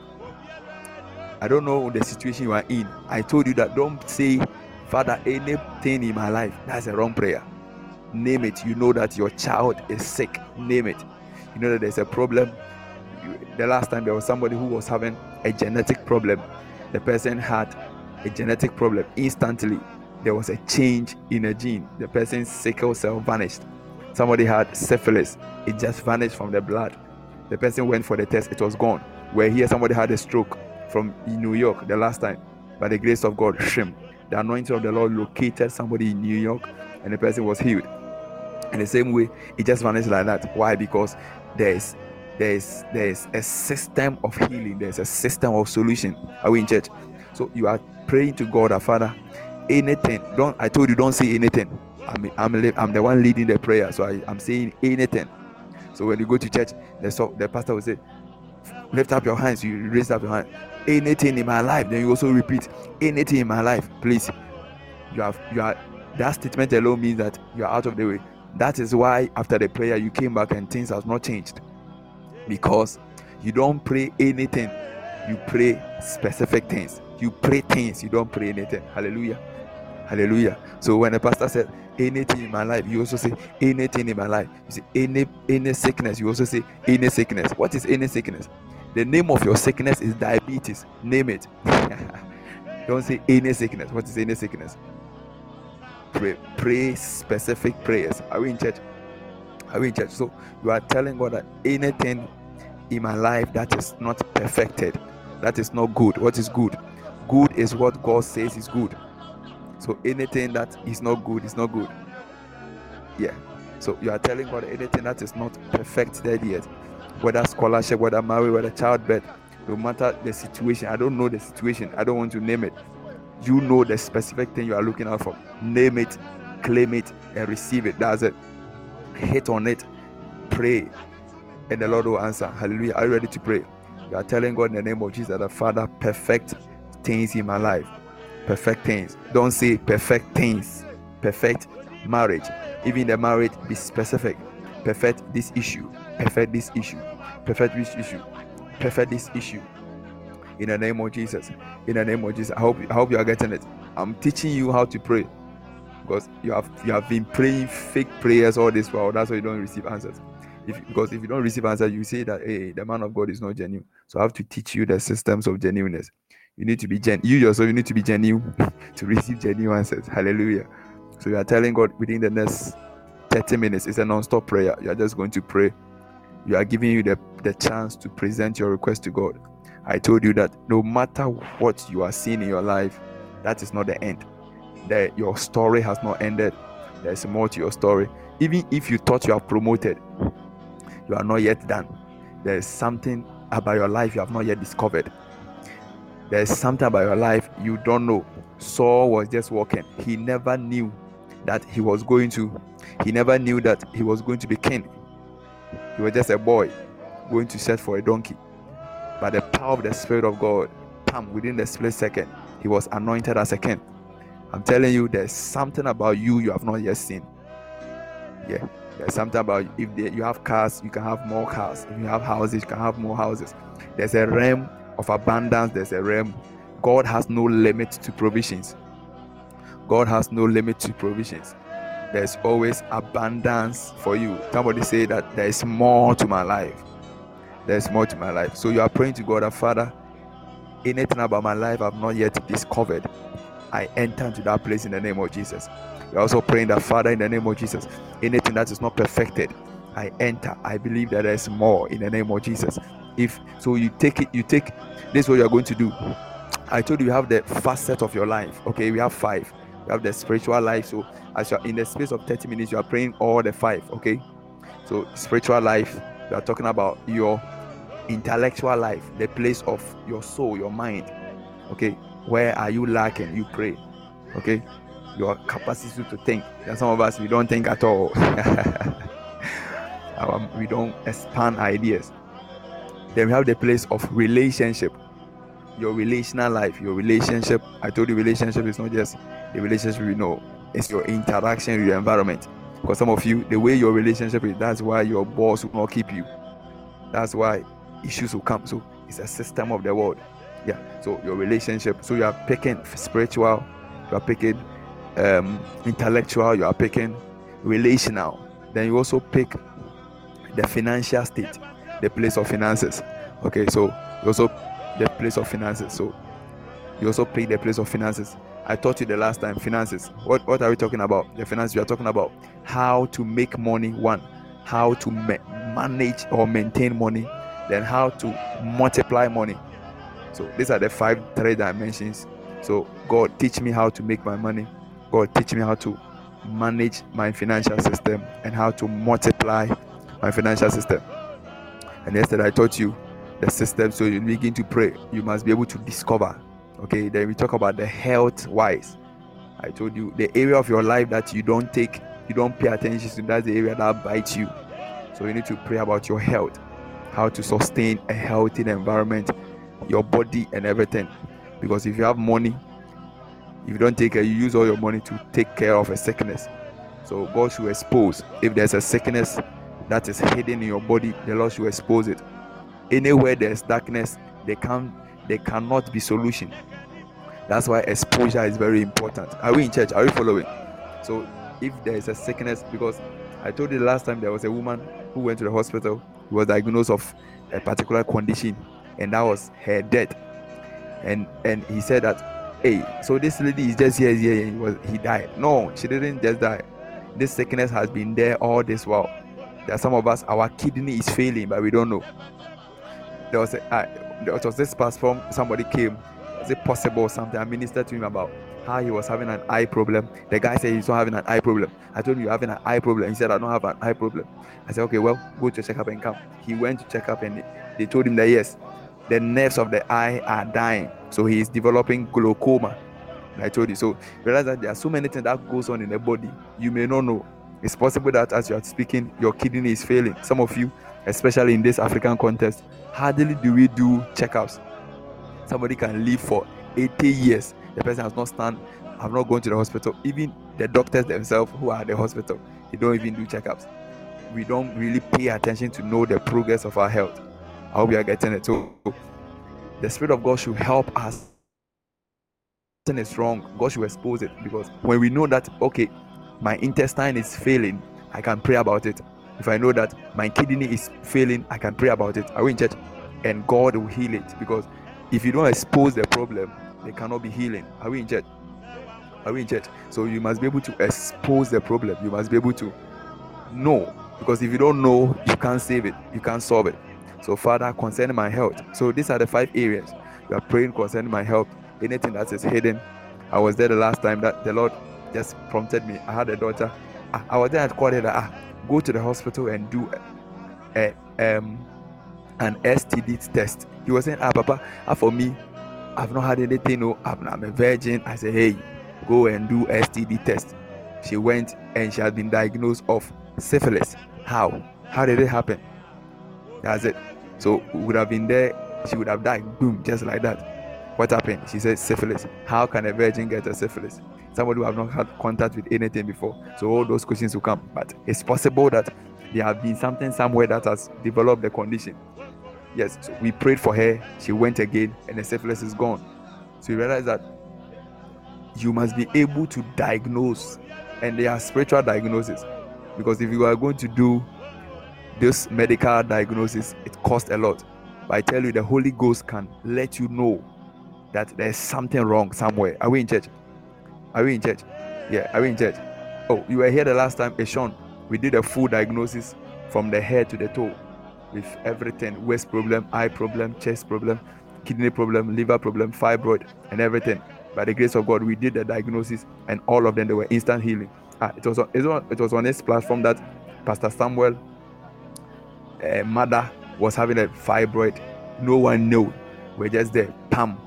I don't know the situation you are in. I told you that don't say, Father, anything in my life. That's a wrong prayer. Name it. You know that your child is sick. Name it. You know that there's a problem. The last time there was somebody who was having a genetic problem. The person had a genetic problem. Instantly, there was a change in a gene. The person's sickle cell vanished. Somebody had syphilis. It just vanished from the blood the person went for the test, it was gone. Where here somebody had a stroke from New York the last time. By the grace of God, shim. The anointing of the Lord located somebody in New York and the person was healed. In the same way, it just vanished like that. Why? Because there's there's there's a system of healing, there's a system of solution. Are we in church? So you are praying to God, our Father. Anything. Don't I told you don't say anything. I'm I'm, I'm the one leading the prayer, so I, I'm saying anything. So when you go to church, the, the pastor will say, Lift up your hands. You raise up your hand. Anything in my life. Then you also repeat, Anything in my life. Please. You have you are that statement alone means that you are out of the way. That is why after the prayer you came back and things have not changed. Because you don't pray anything, you pray specific things. You pray things, you don't pray anything. Hallelujah. Hallelujah. So when the pastor said anything in my life, you also say anything in my life. You say any any sickness, you also say any sickness. What is any sickness? The name of your sickness is diabetes. Name it. <laughs> Don't say any sickness. What is any sickness? Pray, pray specific prayers. Are we in church? Are we in church? So you are telling God that anything in my life that is not perfected, that is not good. What is good? Good is what God says is good. So anything that is not good is not good. Yeah. So you are telling God anything that is not perfected yet, whether scholarship, whether marriage, whether childbirth, no matter the situation. I don't know the situation. I don't want to name it. You know the specific thing you are looking out for. Name it, claim it, and receive it. That's it. Hit on it Pray, and the Lord will answer. Hallelujah. Are you ready to pray? You are telling God in the name of Jesus the Father perfect things in my life. Perfect things. Don't say perfect things. Perfect marriage. Even the marriage, be specific. Perfect this issue. Perfect this issue. Perfect this issue. Perfect this issue. In the name of Jesus. In the name of Jesus. I hope I hope you are getting it. I'm teaching you how to pray because you have you have been praying fake prayers all this while. That's why you don't receive answers. If, because if you don't receive answers, you say that hey, the man of God is not genuine. So I have to teach you the systems of genuineness. You need to be gen. You yourself, you need to be genuine <laughs> to receive genuine answers. Hallelujah. So you are telling God within the next 30 minutes. It's a non-stop prayer. You are just going to pray. You are giving you the, the chance to present your request to God. I told you that no matter what you are seeing in your life, that is not the end. That your story has not ended. There's more to your story. Even if you thought you are promoted, you are not yet done. There's something about your life you have not yet discovered. There's something about your life you don't know. Saul was just walking. He never knew that he was going to, he never knew that he was going to be king. He was just a boy going to search for a donkey. By the power of the Spirit of God, bam, within the split second, he was anointed as a king. I'm telling you, there's something about you you have not yet seen. Yeah, there's something about if they, you have cars, you can have more cars. If you have houses, you can have more houses. There's a realm of abundance. There's a realm. God has no limit to provisions. God has no limit to provisions. There's always abundance for you. Somebody say that there is more to my life. There's more to my life. So you are praying to God, Father, anything about my life I've not yet discovered, I enter into that place in the name of Jesus. You're also praying that Father, in the name of Jesus, anything that is not perfected, I enter. I believe that there's more in the name of Jesus. If so, you take it, you take this is what you're going to do. I told you you have the facet of your life. Okay, we have five. You have the spiritual life. So as you're in the space of 30 minutes, you are praying all the five. Okay. So spiritual life, you are talking about your intellectual life, the place of your soul, your mind. Okay. Where are you lacking? You pray. Okay. Your capacity to think. And some of us we don't think at all. <laughs> we don't expand ideas. Then we have the place of relationship your relational life, your relationship. I told you, relationship is not just the relationship you know, it's your interaction with your environment. Because some of you, the way your relationship is, that's why your boss will not keep you. That's why issues will come. So it's a system of the world. Yeah. So your relationship. So you are picking spiritual, you are picking um, intellectual, you are picking relational. Then you also pick the financial state, the place of finances. Okay. So you also the place of finances. So you also pay the place of finances. I taught you the last time finances. What what are we talking about? The finances we are talking about how to make money. One, how to ma- manage or maintain money. Then how to multiply money. So these are the five three dimensions. So God teach me how to make my money. God teach me how to manage my financial system and how to multiply my financial system. And yesterday I taught you the system so you begin to pray. You must be able to discover okay? Then we talk about the health wise. I told you the area of your life that you don't take you don't pay attention to that's the area that bites you. So you need to pray about your health how to sustain a healthy environment your body and everything. Because if you have money if you don't take care you use all your money to take care of a sickness. So god should expose if there's a sickness that is hidden in your body the lord should expose it. Anywhere there's darkness they can they cannot be solution. That's why exposure is very important. Are we in church? Are we following? So if there is a sickness because i told you last time there was a woman who went to the hospital who was diagnosed of a particular condition and that was her death. And and he said that hey so this lady is just here here he was he died. No she didn't just die. This sickness has been there all this while there are some of us our kidney is failing but we don't know. There was a, uh, there was this platform somebody came. Is it possible something? I ministered to him about how he was having an eye problem. The guy said he's not having an eye problem. I told him you're having an eye problem? He said i don't have an eye problem. I said okay well go to check up and come. He went to check up and they told him that yes the nerves of the eye are dying. So he is developing glaucoma. I told you. So realize that there are so many things that goes on in the body. You may not know It's possible that as you are speaking, your kidney is failing. Some of you, especially in this African context, hardly do we do checkups. Somebody can live for 80 years. The person has not stand, have not gone to the hospital. Even the doctors themselves who are at the hospital, they don't even do checkups. We don't really pay attention to know the progress of our health. I hope you are getting it. So the Spirit of God should help us. Something is wrong. God should expose it because when we know that okay, my intestine is failing, I can pray about it. If I know that my kidney is failing, I can pray about it. I will in church and God will heal it because if you don't expose the problem, there cannot be healing. Are we in church? Are we in church? So you must be able to expose the problem. You must be able to know because if you don't know, you can't save it, you can't solve it. So, Father, concerning my health. So, these are the five areas you are praying concerning my health. Anything that is hidden. I was there the last time that the Lord just prompted me. I had a daughter. I, I was there at called her ah, go to the hospital and do a, a um an STD test. He was saying, ah, Papa, ah, for me, I've not had anything. No, I'm, I'm a virgin. I said, hey, go and do STD test. She went and she had been diagnosed of syphilis. How? How did it happen? That's it. So would have been there. She would have died. Boom, just like that. What happened? She said syphilis. How can a virgin get a syphilis? Somebody who have not had contact with anything before. So all those questions will come. But it's possible that there have been something somewhere that has developed the condition. Yes, so we prayed for her. She went again, and the syphilis is gone. So you realize that you must be able to diagnose, and there are spiritual diagnosis. Because if you are going to do this medical diagnosis, it costs a lot. But I tell you, the Holy Ghost can let you know that there's something wrong somewhere. Are we in church? Are we in church? Yeah, are we in church? Oh, you were here the last time, Eshon. We did a full diagnosis from the head to the toe with everything waist problem, eye problem, chest problem, kidney problem, liver problem, fibroid, and everything. By the grace of God, we did the diagnosis, and all of them they were instant healing. Ah, it was on, it was on this platform that Pastor Samuel, uh, mother, was having a fibroid. No one knew. We're just there. Pam.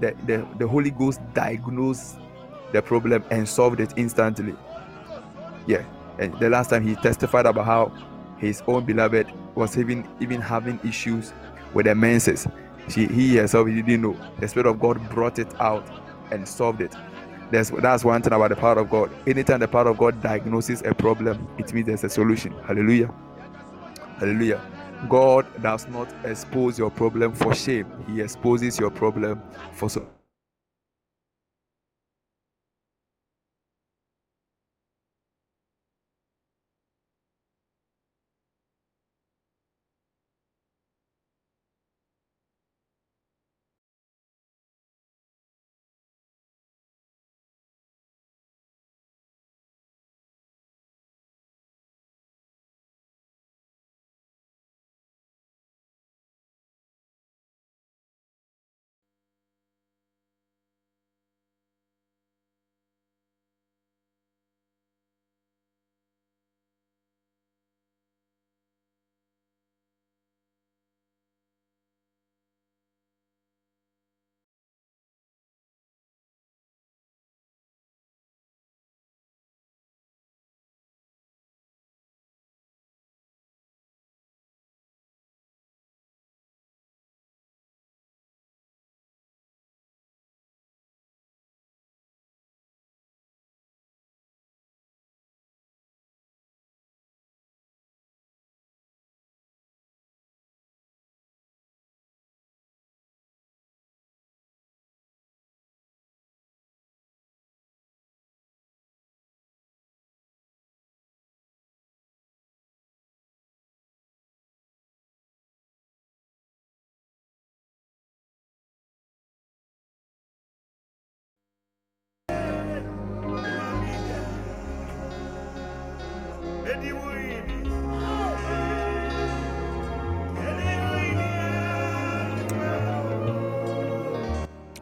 The, the, the Holy Ghost diagnosed the problem and solved it instantly. Yeah. And the last time he testified about how his own beloved was even even having issues with the menses. She, he herself he didn't know. The Spirit of God brought it out and solved it. That's, that's one thing about the power of God. Anytime the power of God diagnoses a problem, it means there's a solution. Hallelujah. Hallelujah. God does not expose your problem for shame, He exposes your problem for so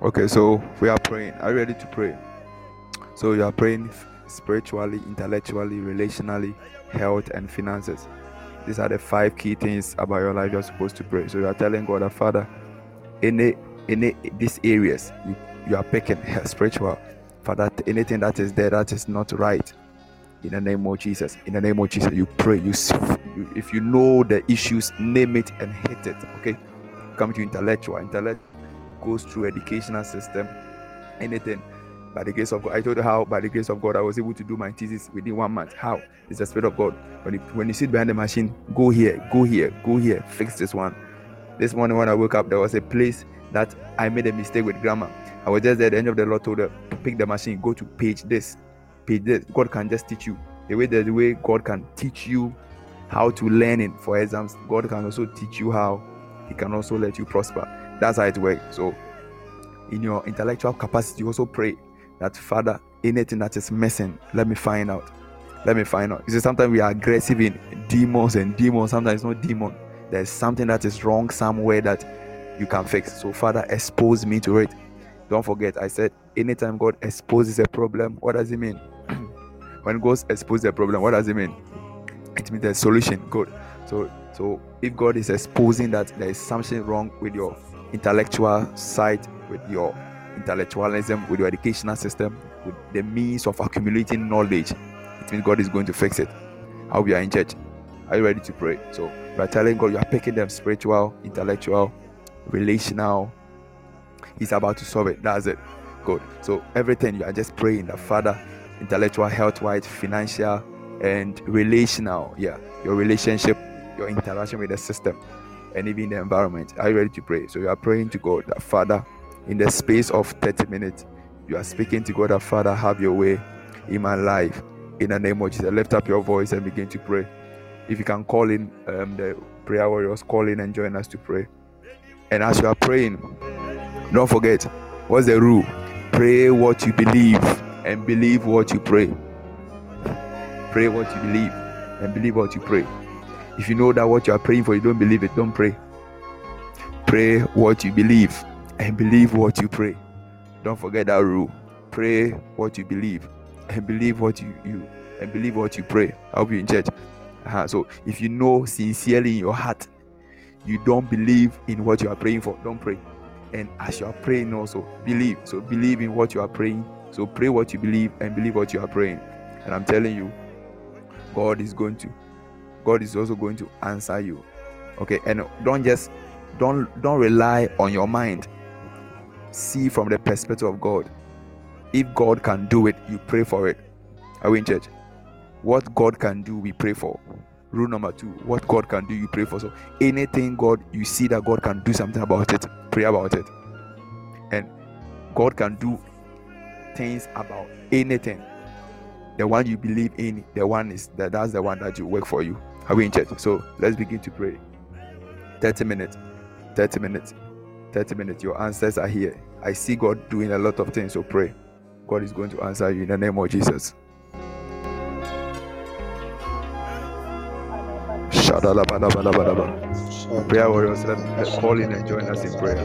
Okay, so we are praying. Are you ready to pray? So you are praying spiritually, intellectually, relationally, health, and finances. These are the five key things about your life you're supposed to pray. So you are telling God, that Father, any any these areas you, you are picking <laughs> spiritual, Father, anything that is there that is not right, In the name of Jesus. In the name of Jesus. You pray. You, you if you know the issues, name it and hit it. Okay. Come to intellectual. Intellect goes through educational system. Anything. By the grace of God. I told you how by the grace of God I was able to do my thesis within one month. How? It's the spirit of God. When you, when you sit behind the machine, go here, go here, go here, fix this one. This morning when I woke up, there was a place that I made a mistake with grammar. I was just there the end of the Lord told her, pick the machine, go to page this, page this. God can just teach you. The way the way God can teach you how to learn it for exams, God can also teach you how He can also let you prosper. That's how it works. So in your intellectual capacity, you also pray that Father, anything that is missing, let me find out. Let me find out. You see, sometimes we are aggressive in demons and demons, sometimes it's not demon. There's something that is wrong somewhere that you can fix. So, Father, expose me to it. Don't forget, I said anytime God exposes a problem, what does it mean? <clears throat> when God exposes a problem, what does it mean? It means there's a solution. Good. So, so if God is exposing that there is something wrong with your intellectual side, with your intellectualism, with your educational system, with the means of accumulating knowledge, it means God is going to fix it. How we are in church. Are you ready to pray? So you are telling God you are picking them spiritual, intellectual, relational. He's about to solve it. That's it. Good. So everything you are just praying that Father, intellectual, health wise, financial, and relational. Yeah, your relationship, your interaction with the system, and even the environment. Are you ready to pray? So you are praying to God that Father, in the space of 30 minutes, you are speaking to God that Father, have your way in my life. In the name of Jesus, lift up your voice and begin to pray. If you can call in um, the prayer warriors, call in and join us to pray. And as you are praying, don't forget what's the rule? Pray what you believe and believe what you pray. Pray what you believe and believe what you pray. If you know that what you are praying for, you don't believe it, don't pray. Pray what you believe and believe what you pray. Don't forget that rule. Pray what you believe and believe what you, you and believe what you pray. I'll be in church. Uh-huh. So if you know sincerely in your heart you don't believe in what you are praying for, don't pray. And as you are praying, also believe. So believe in what you are praying. So pray what you believe and believe what you are praying. And I'm telling you, God is going to, God is also going to answer you. Okay, and don't just don't don't rely on your mind. See from the perspective of God. If God can do it, you pray for it. Are we in church? What God can do, we pray for. Rule number two, what God can do, you pray for. So anything God you see that God can do something about it, pray about it. And God can do things about anything. The one you believe in, the one is that that's the one that you work for you. Are we in church? So let's begin to pray. 30 minutes. 30 minutes. 30 minutes. Your answers are here. I see God doing a lot of things. So pray. God is going to answer you in the name of Jesus. Prayer warriors, let's call in and join us in prayer.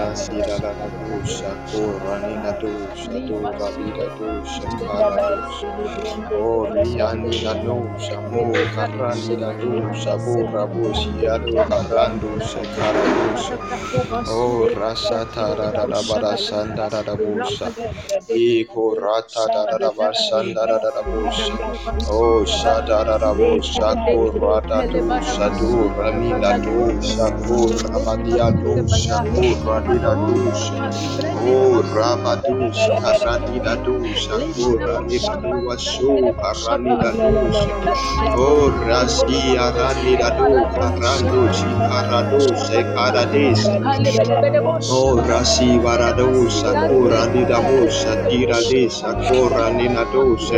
Rasira la dusha, Koranina dusha, Dora vida dusha, Kara dusha, O Riani la dusha, Mo Karani la dusha, Bora bushi, Ado Karandusha, Kara dusha, O Rasa Tara da da Bada Sanda da da busha, Iko Rata da da da Basanda da da da busha, O Shada da da busha, Korata dusha, Dora Mina dusha, dusha, Koradida dusha, O Rabadusha, Karadida dusha, Koranida dua so, Karanida dusha, O Rasi Aranida do, Karandushi, Karadosha, Karadesa, O Rasi Varadosa, Kora Nidabosha, Tira Desa, Kora Ninadosa,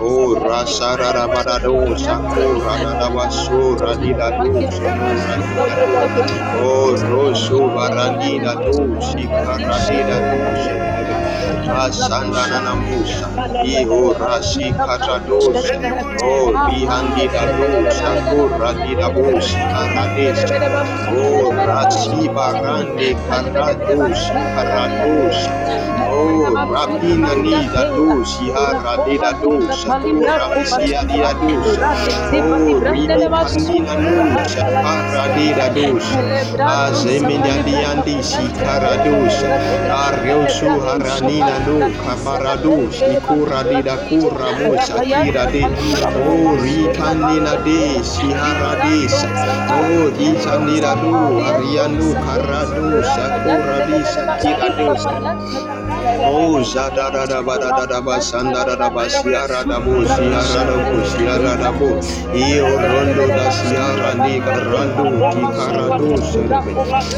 O Rasarara Varadosa, Kora Nadabasura, Nidadosa, Kora Nidado, O Rosso Varanina Dosi, Karanida rasanda na namusa iho rashi katadosa o oh da dosa o radi da oh karadesa o rashi barande karadosa karadosa o rapina ni da dosi harade da dosa di da dosa o rido pandina nusa harade da dosa azemenya di andisi karadosa ariosu haranina no kabaradus ikura de da kura mosa kira de o rikanina de si haradesa o isanira do ariano karado sakura disa kira dosa o zada da da ba da da da ba sanda da da ba siara da bo siara da bo siara da bo io rondo da siara ni karando ki karado serebe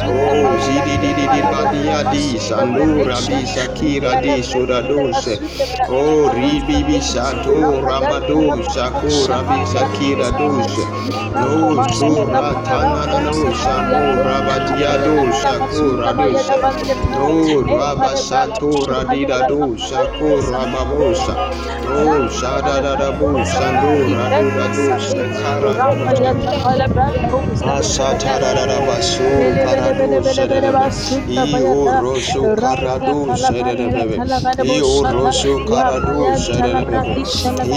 o zidi di di di ba dia di sandura bisa kira di soda dose. O ribi bisa to ramado sakura bisa kira dose. No sura tanana no samura badia do sakura dose no raba satura dida do sakura babosa no sada da da bo sandura do da do sakara asata da da da baso karado sedebe io rosso karado sedebe io rosso karado sedebe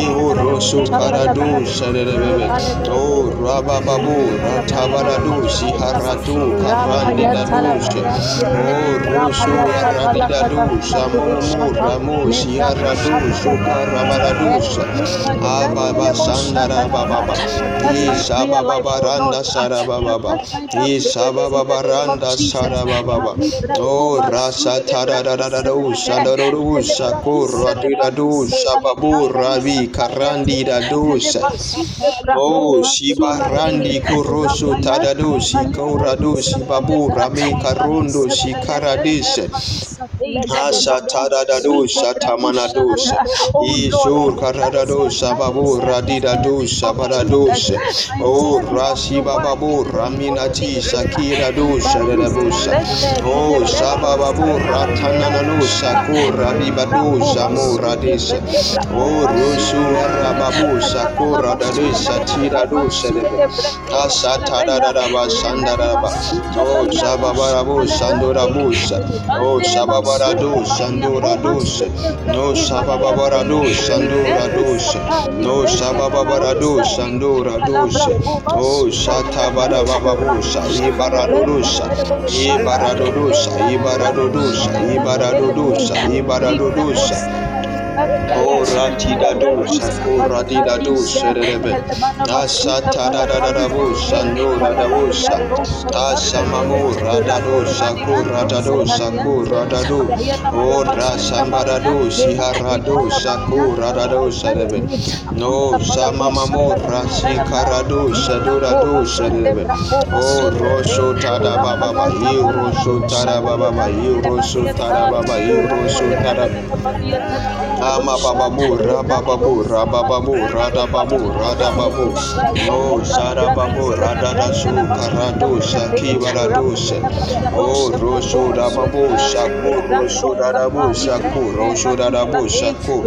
io rosso karado sedebe o rabababu ratabaradu siharatu karande dadushe o rosso rabidadu samumu ramu siharadu sukarabaradusha ababa sandara bababa isa bababa randa sarababa isa bababa randa sarababa o rasa tarararadu sandaru sakura didadu sababu rabi karandi dadusa Oh, Shibarandi Kurosu Tadadoshi Koradoshi Babu Rami Karundo Shikaradisha Asa Tadadadosha Tamanadosha Ishur Karadadosha Babu Radidadosha Baradosha Oh, Rashi Babu Raminati Shakira Dosha Dadabosha Oh, Shababu Ratananusha Kura Bibadosha Muradisha Oh, Rusu Rababu Shakura Dadisha Tira Dosha Asata Dadaba Sandaraba Oh, Shababarabu Sandorabusha Oh, Shababaradu Sandura Dosha No Shababaradu Sandura Dosha No Shababaradu Sandura Dosha Oh, Shatabadababusha Ibaradusha Ibaradusha Ibaradusha Ibaradurusa. Oh, ratida dosha, oh, ratida dosha, rebe. Asata da da da da no da da. Asa mamu rada dosha, ko rada dosha, ko rada do. Oh, rasamba da doshi, harado, ko rada dosha. No, sama mamu rasi karado, shadura dosha, rebe. Oh, rosho tada baba ba, you rosho tada baba ba, you rosho tada you rosho tada. Ama bababu, rabababu, rabababu, radababu, radababu. No, zarababu, radadasu, karado, shaki, baradose. Oh, rosho dababu, shaku, rosho dadabu, shaku, rosho dadabu, shaku.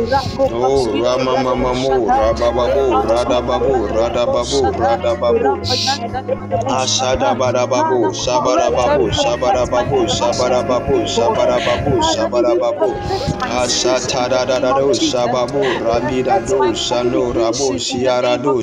Oh, ramamamamu, rabababu, radababu, radababu, radababu. Ashada barababu, shabarababu, shabarababu, shabarababu, shabarababu, shabarababu. Ashata da da da do, shababu, rabida do, shano rabu, shiara do.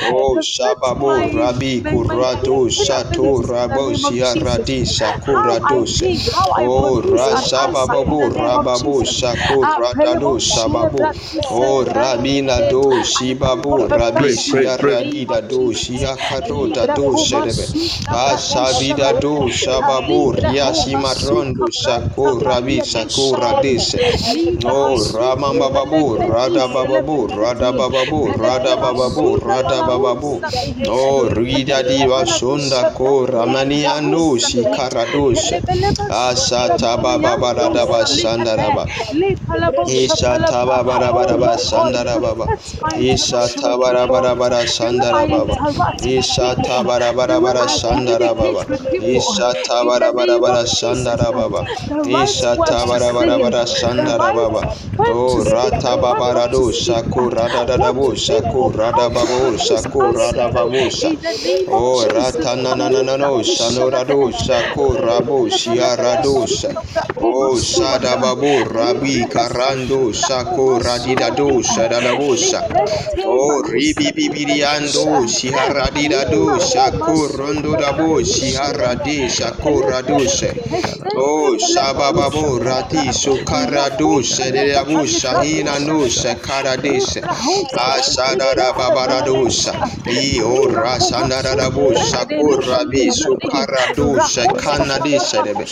Oh, shababu, rabi, kurado, shato, rabo, shiara di, shakura do, she. Oh, rashababu, rababu, shakura do, shababu. Oh, rabina do, shibabu, rabi, Pray, pray, pray. shiara di da do, shiakaro da do, shedebe. Ashabida Ramamba bababu, rada bababu, rada bababu, rada bababu, rada bababu. Oh, rida diva shunda ko ramani anu si karadosha. Asata baba barada basanda raba. Isha taba bara bara basanda raba. Isha taba bara bara sanda raba. Isha taba bara bara sanda raba. Isha taba bara bara sanda raba. Isha taba bara bara sanda raba. Oh, rata baba rado shaku rada da bo shaku Oh, rata na na na na shia Oh, shada rabi karando shaku radida do da Oh, ribi bibiriando shiharadida do shaku rondo da bo shiharadi shaku radushe. Oh, shabababo rati sukarado shederabu shahina no shakaradeshe. Ashadara babaradosha. I ora shandarabo shakurabi sukaradosha kanadeshe debe.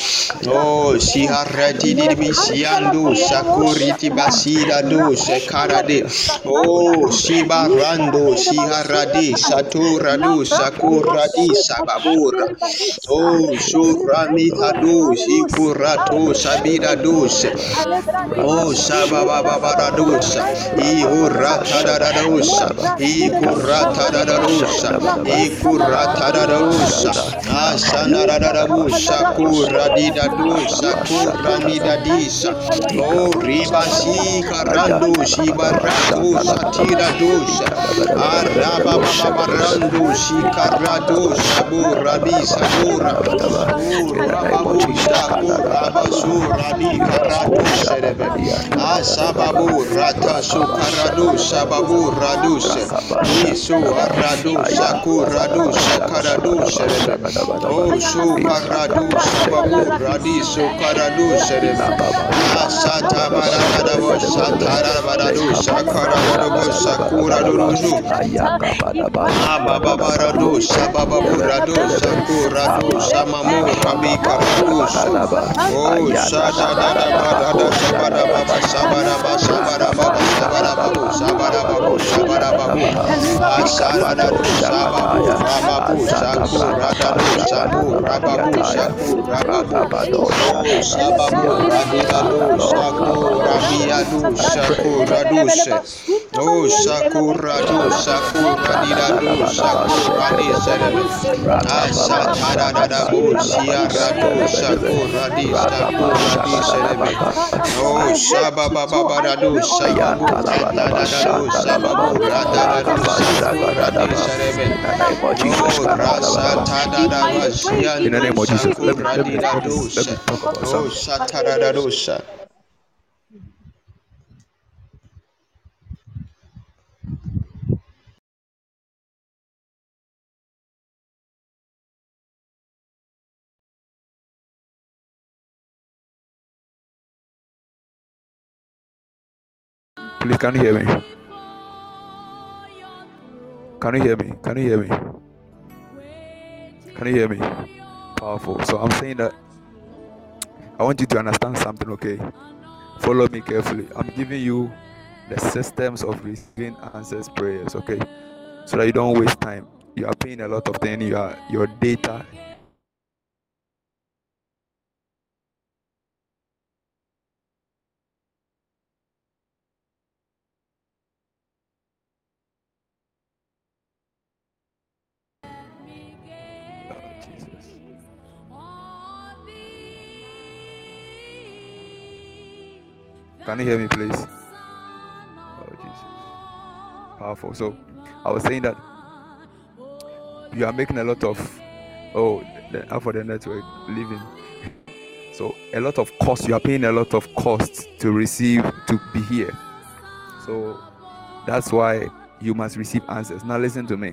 Oh, shiharati dibi shiando shakuriti basida do shakarade. Oh, shibarando shiharadi shaturadu shakuradi sababura. Oh, shurami tadu shikurato sabida doshe. Oh, Shababababadosha, babababaradusa ihuratadadarusa ikuratadadarusa ikuratadadarusa asanadadadarusa kuradidadusa kuranidadisa oribasikarandusi baradusa tiradusa arabababarandusi karadusa buradisa bura urababusa burabasura Asababu rata sukaradu sababu raduse. Isu aradu sakuradu sakaradu serebe. O sukaradu sababu radisu karadu serebe. Asata barada bo satara baradu sakaradu bo sakuradu ruju. Ababa baradu sababu radu sakuradu samamu rabi karadu. O oh, sada da da barada bu sia radu saku radi saku radi serebe baba radu sababu rada da do sababu rada da do saku radi serebe rasa tada da basia In the name of Jesus, let me, let me, let me, let me talk about something. Please, can you hear me? Can you hear me? Can you hear me? Can you hear me? Powerful. So I'm saying that I want you to understand something, okay? Follow me carefully. I'm giving you the systems of receiving answers prayers, okay? So that you don't waste time. You are paying a lot of things, you are your data. Can you hear me, please? Oh, Jesus. Powerful. So, I was saying that you are making a lot of, oh, for the network living. So, a lot of cost. You are paying a lot of cost to receive, to be here. So, that's why you must receive answers. Now, listen to me.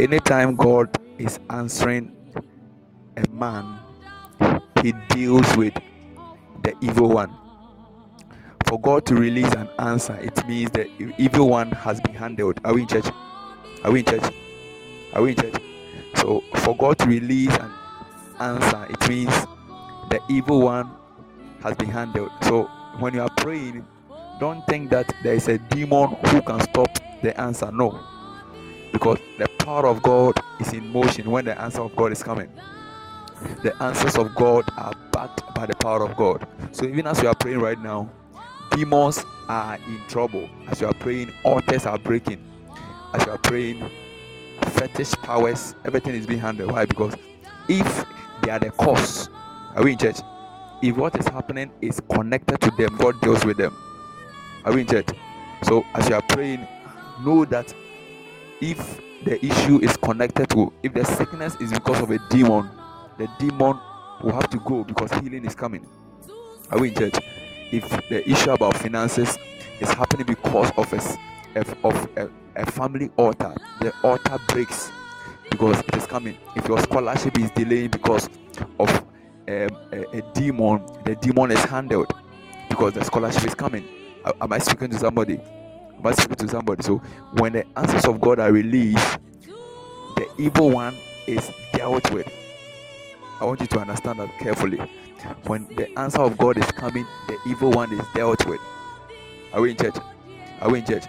Anytime God is answering a man, he deals with the evil one. For God to release an answer, it means the evil one has been handled. Are we in church? Are we in church? Are we in church? So, for God to release an answer, it means the evil one has been handled. So, when you are praying, don't think that there is a demon who can stop the answer. No. Because the power of God is in motion when the answer of God is coming. The answers of God are backed by the power of God. So even as you are praying right now, demons are in trouble. As you are praying, altars are breaking. As you are praying, fetish powers, everything is being handled. Why? Because if they are the cause, are we in church? If what is happening is connected to them, God deals with them. Are we in church? So as you are praying, know that if the issue is connected to, if the sickness is because of a demon, the demon will have to go because healing is coming. Are we in church? If the issue about finances is happening because of a, of a, a family altar, the altar breaks because it is coming. If your scholarship is delaying because of um, a, a, demon, the demon is handled because the scholarship is coming. Am I speaking to somebody? Am I speaking to somebody? So when the answers of God are released, the evil one is dealt with. I want you to understand that carefully. When the answer of God is coming, the evil one is dealt with. Are we in church? Are we in church?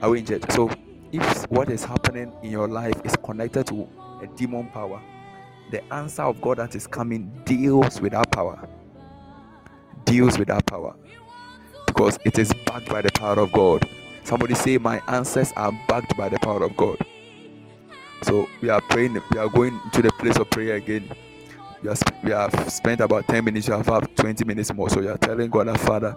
Are we in church? So if what is happening in your life is connected to a demon power, the answer of God that is coming deals with that power. Deals with that power. Because it is backed by the power of God. Somebody say, My answers are backed by the power of God. So we are praying, we are going to the place of prayer again. We, are, we have spent about 10 minutes, you have about 20 minutes more. So you are telling God, Father,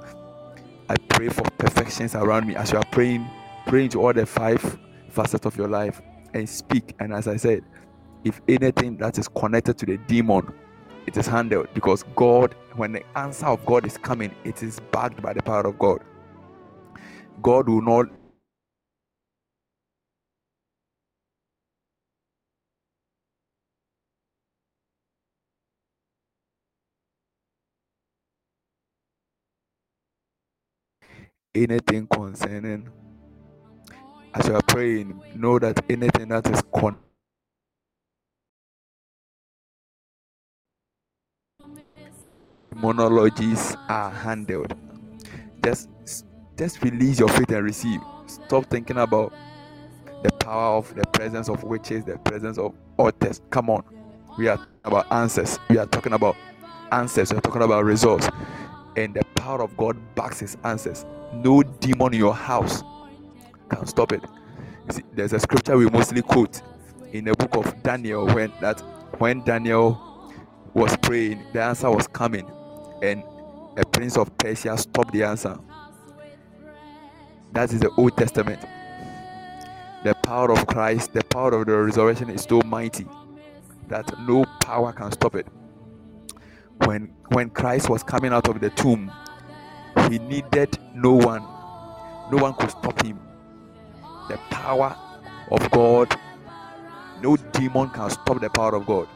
I pray for perfections around me. As you are praying, praying to all the five facets of your life and speak. And as I said, if anything that is connected to the demon, it is handled because God, when the answer of God is coming, it is backed by the power of God. God will not anything concerning as you are praying know that anything that is con monologies are handled. Just just release your faith and receive. Stop thinking about the power of the presence of witches the presence of authors come on. We are about answers. We are talking about answers. We're talking about results and the power of god backs his answers no demon in your house can stop it see, there's a scripture we mostly quote in the book of daniel when that when daniel was praying the answer was coming and a prince of persia stopped the answer that is the Old Testament. The power of Christ, the power of the resurrection is so mighty that no power can stop it. When when Christ was coming out of the tomb, he needed no one. No one could stop him. The power of God, no demon can stop the power of God.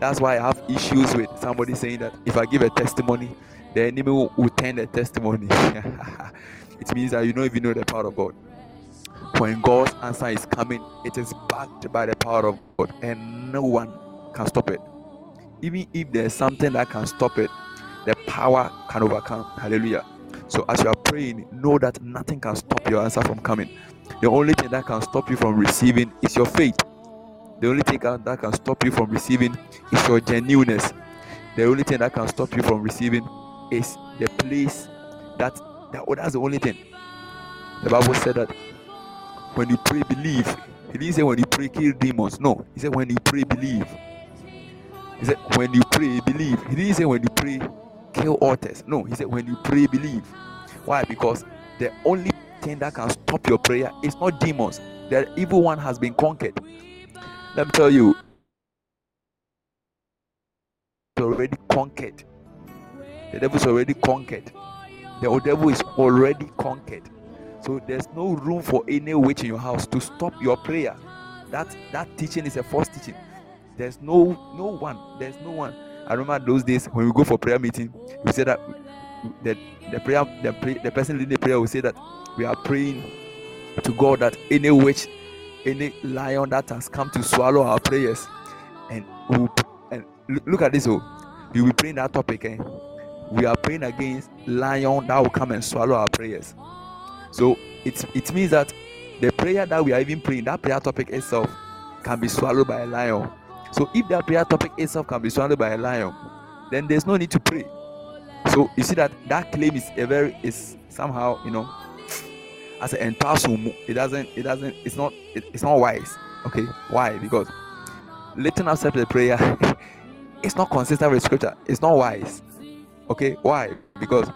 That's why I have issues with somebody saying that if I give a testimony, the enemy will, will turn the testimony. <laughs> it means that you don't even know the power of God. When God's answer is coming, it is backed by the power of God, and no one can stop it. Even if there's something that can stop it, the power can overcome. Hallelujah. So as you are praying, know that nothing can stop your answer from coming. The only thing that can stop you from receiving is your faith. The only thing that can stop you from receiving is your genuineness. The only thing that can stop you from receiving is the place that that, oh, that's the only thing. The Bible said that when you pray, believe. He didn't say when you pray, kill demons. No, he said when you pray, believe. He said when you pray, believe. He didn't say when you pray, kill altars. No, he said when you pray, believe. Why? Because the only thing that can stop your prayer is not demons. The evil one has been conquered. Let me tell you, already conquered. The devil's already conquered the devil is already conquered. So there's no room for any witch in your house to stop your prayer. That that teaching is a false teaching. There's no no one. There's no one. I remember those days when we go for prayer meeting, we say that the the prayer the, pray, the person leading the prayer will say that we are praying to God that any witch, any lion that has come to swallow our prayers, and we will, and look at this. Oh, we will be praying that topic. Eh? we are praying against lion that will come and swallow our prayers. So it, it means that the prayer that we are even praying, that prayer topic itself, can be swallowed by a lion. So if that prayer topic itself can be swallowed by a lion, then there's no need to pray. So you see that that claim is a very is somehow you know as an entasum it doesn't it doesn't it's not it, it's not wise. Okay, why? Because lifting up the prayer <laughs> it's not consistent with scripture. It's not wise. Okay, why? Because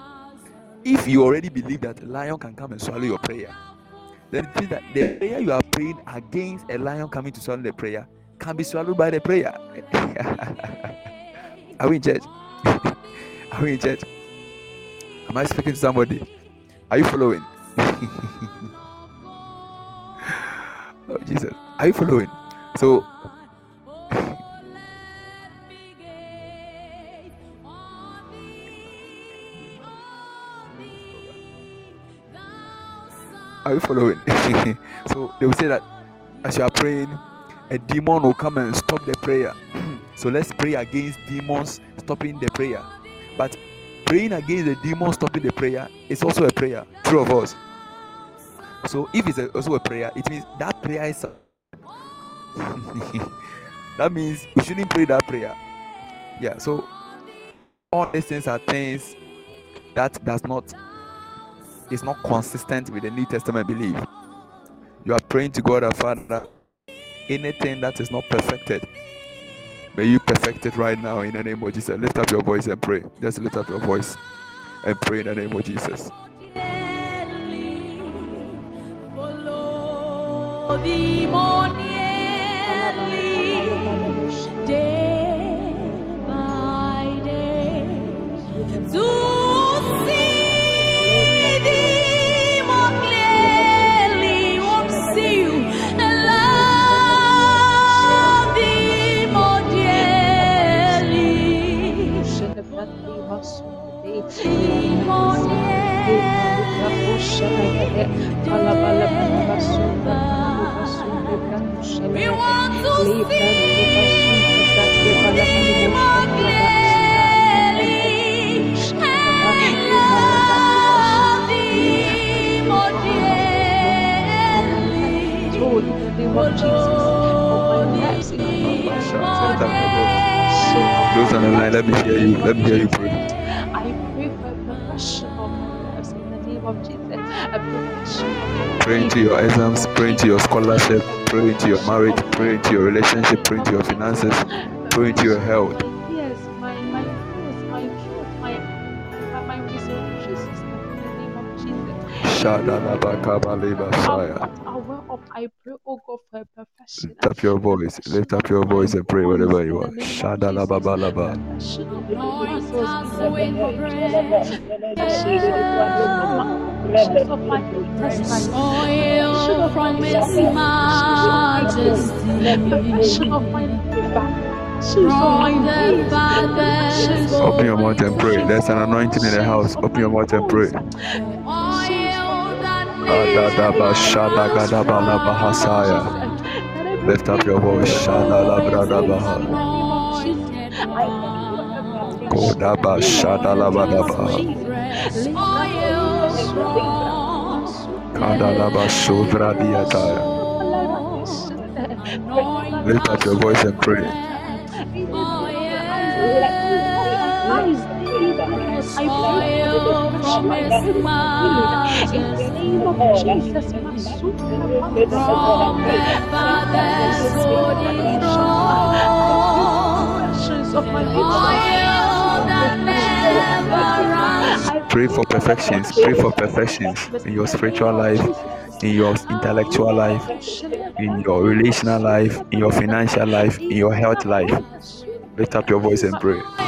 if you already believe that a lion can come and swallow your prayer, then means that the prayer you are praying against a lion coming to swallow the prayer can be swallowed by the prayer. <laughs> are we in church? <laughs> are we in church? Am I speaking to somebody? Are you following? <laughs> oh Jesus. Are you following? So Are you following? so they will say that as you are praying, a demon will come and stop the prayer. <clears throat> so let's pray against demons stopping the prayer. But praying against the demon stopping the prayer is also a prayer. True of us. So if it's a, also a prayer, it means that prayer is. <laughs> that means we shouldn't pray that prayer. Yeah. So all these things are things that does not is not consistent with the New Testament belief. You are praying to God our Father, anything that is not perfected, may you perfect it right now in the name of Jesus. Lift up your voice and pray. Just lift up your voice and pray in the name of Jesus. We want to see dearly. Lord, Jesus, oh Those on the line, let me hear you. Let me hear you pray. Pray of my lives in the name of Jesus. A perfection of my Pray into your exams, pray into your scholarship, pray into your marriage, pray into your relationship, pray into your finances, pray into your health. Yes, my my goals, my truth, my my, my resolution system in the name of Jesus. Shadalabakabalebasaya. At our up, I pray, oh God, for perfection. Lift up your voice, lift up your voice and pray wherever you are. Shadalababalaba. Perfection of my Anoint resource us in the with name of Jesus. breath, Perfection of my intestines. oil from His Perfection of my majesty. liver. Perfection of my From the veins. Father's Open your mouth and pray. There's an anointing in the house. Open your mouth and pray. Lift up your voice. Kodaba shadalabadabaha. oil strong. Kadalaba suvradiataya. Lift up your voice and pray. In the name of Jesus, From the holy throne, oil that never runs Pray for perfections. Pray for perfections in your spiritual life, in your intellectual life, in your relational life, in your financial life, in your health life. Lift up your voice and pray.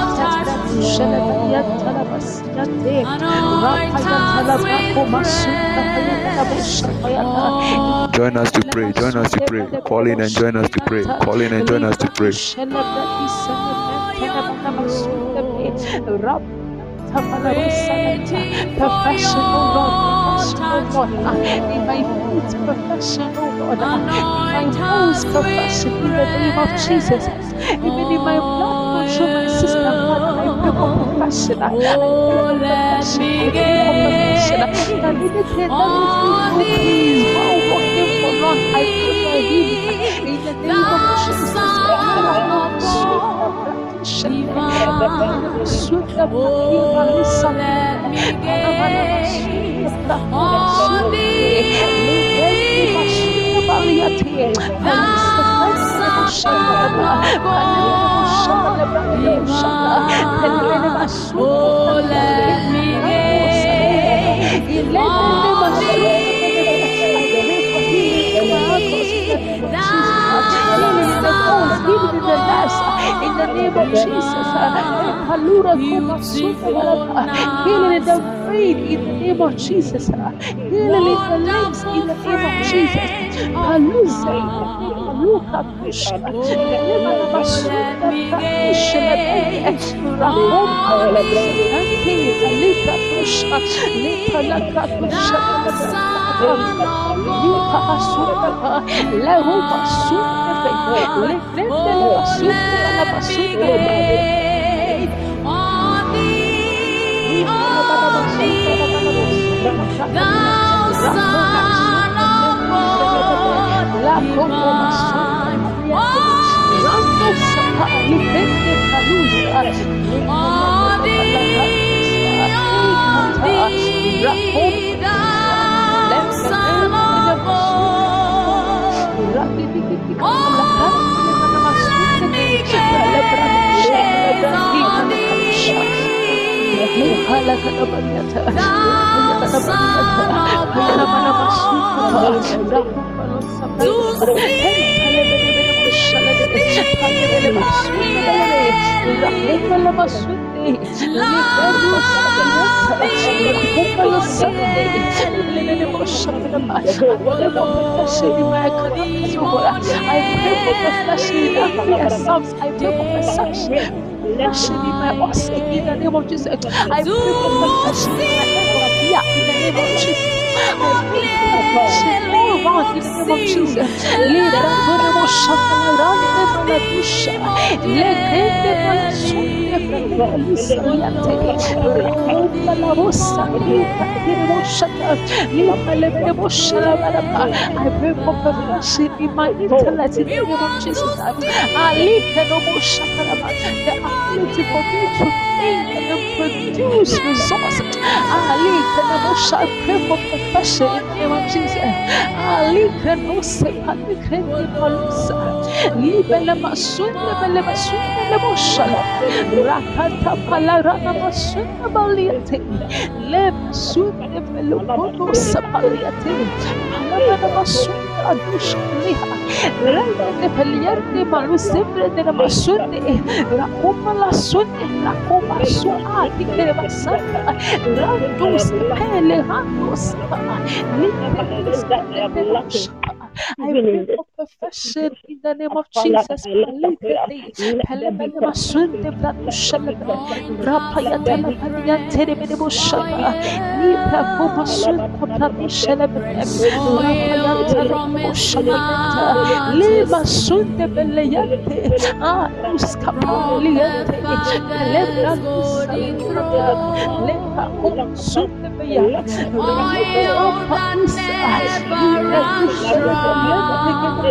Join us to pray. Join us to pray. Call in and join us to pray. Call in and join us to pray. Perfection, oh Lord, perfection, oh Lord, in my feet, perfection, oh Lord, in my nose, perfection, in the name of Jesus, even in my blood, show my sister, Father, I pray for perfection, I pray for perfection, I pray for perfection, that anything that is evil, please, while walking for Lord, I pray for healing, in the name of Jesus, Oh, let me in the name of Jesus. Palura kuma super healing in the brain in the name of Jesus. Healing in the limbs pray for perfection in every assault. Of Jesus. I pray. I the Jesus. Leda Buramo Shakala Rande Maladusha. Legende Malasunde Fratelisa Liate. Rakunda La Rosa. Lita Shalabaraba. I the Shakaraba. The then produce results. Ali Kanamusha, I pray for perfection in the name of Jesus. Ali Kanose, Ali Kanamusa, Libele Masunda, Bele Masunda, Lemushala, Rakata Palarana Masunda Baliate, Le Masunda, Belukono Sapaliate, Palamana Masunda, Adusha Liha, Randa de pelearte, malo siempre de la basura, la coma la suerte, la coma su ati de la basura, randos, pelejandos, ni de la basura. I pray for mercy, Spirit mercy, anointed mercy, mercy, in the name of Jesus. Mercy,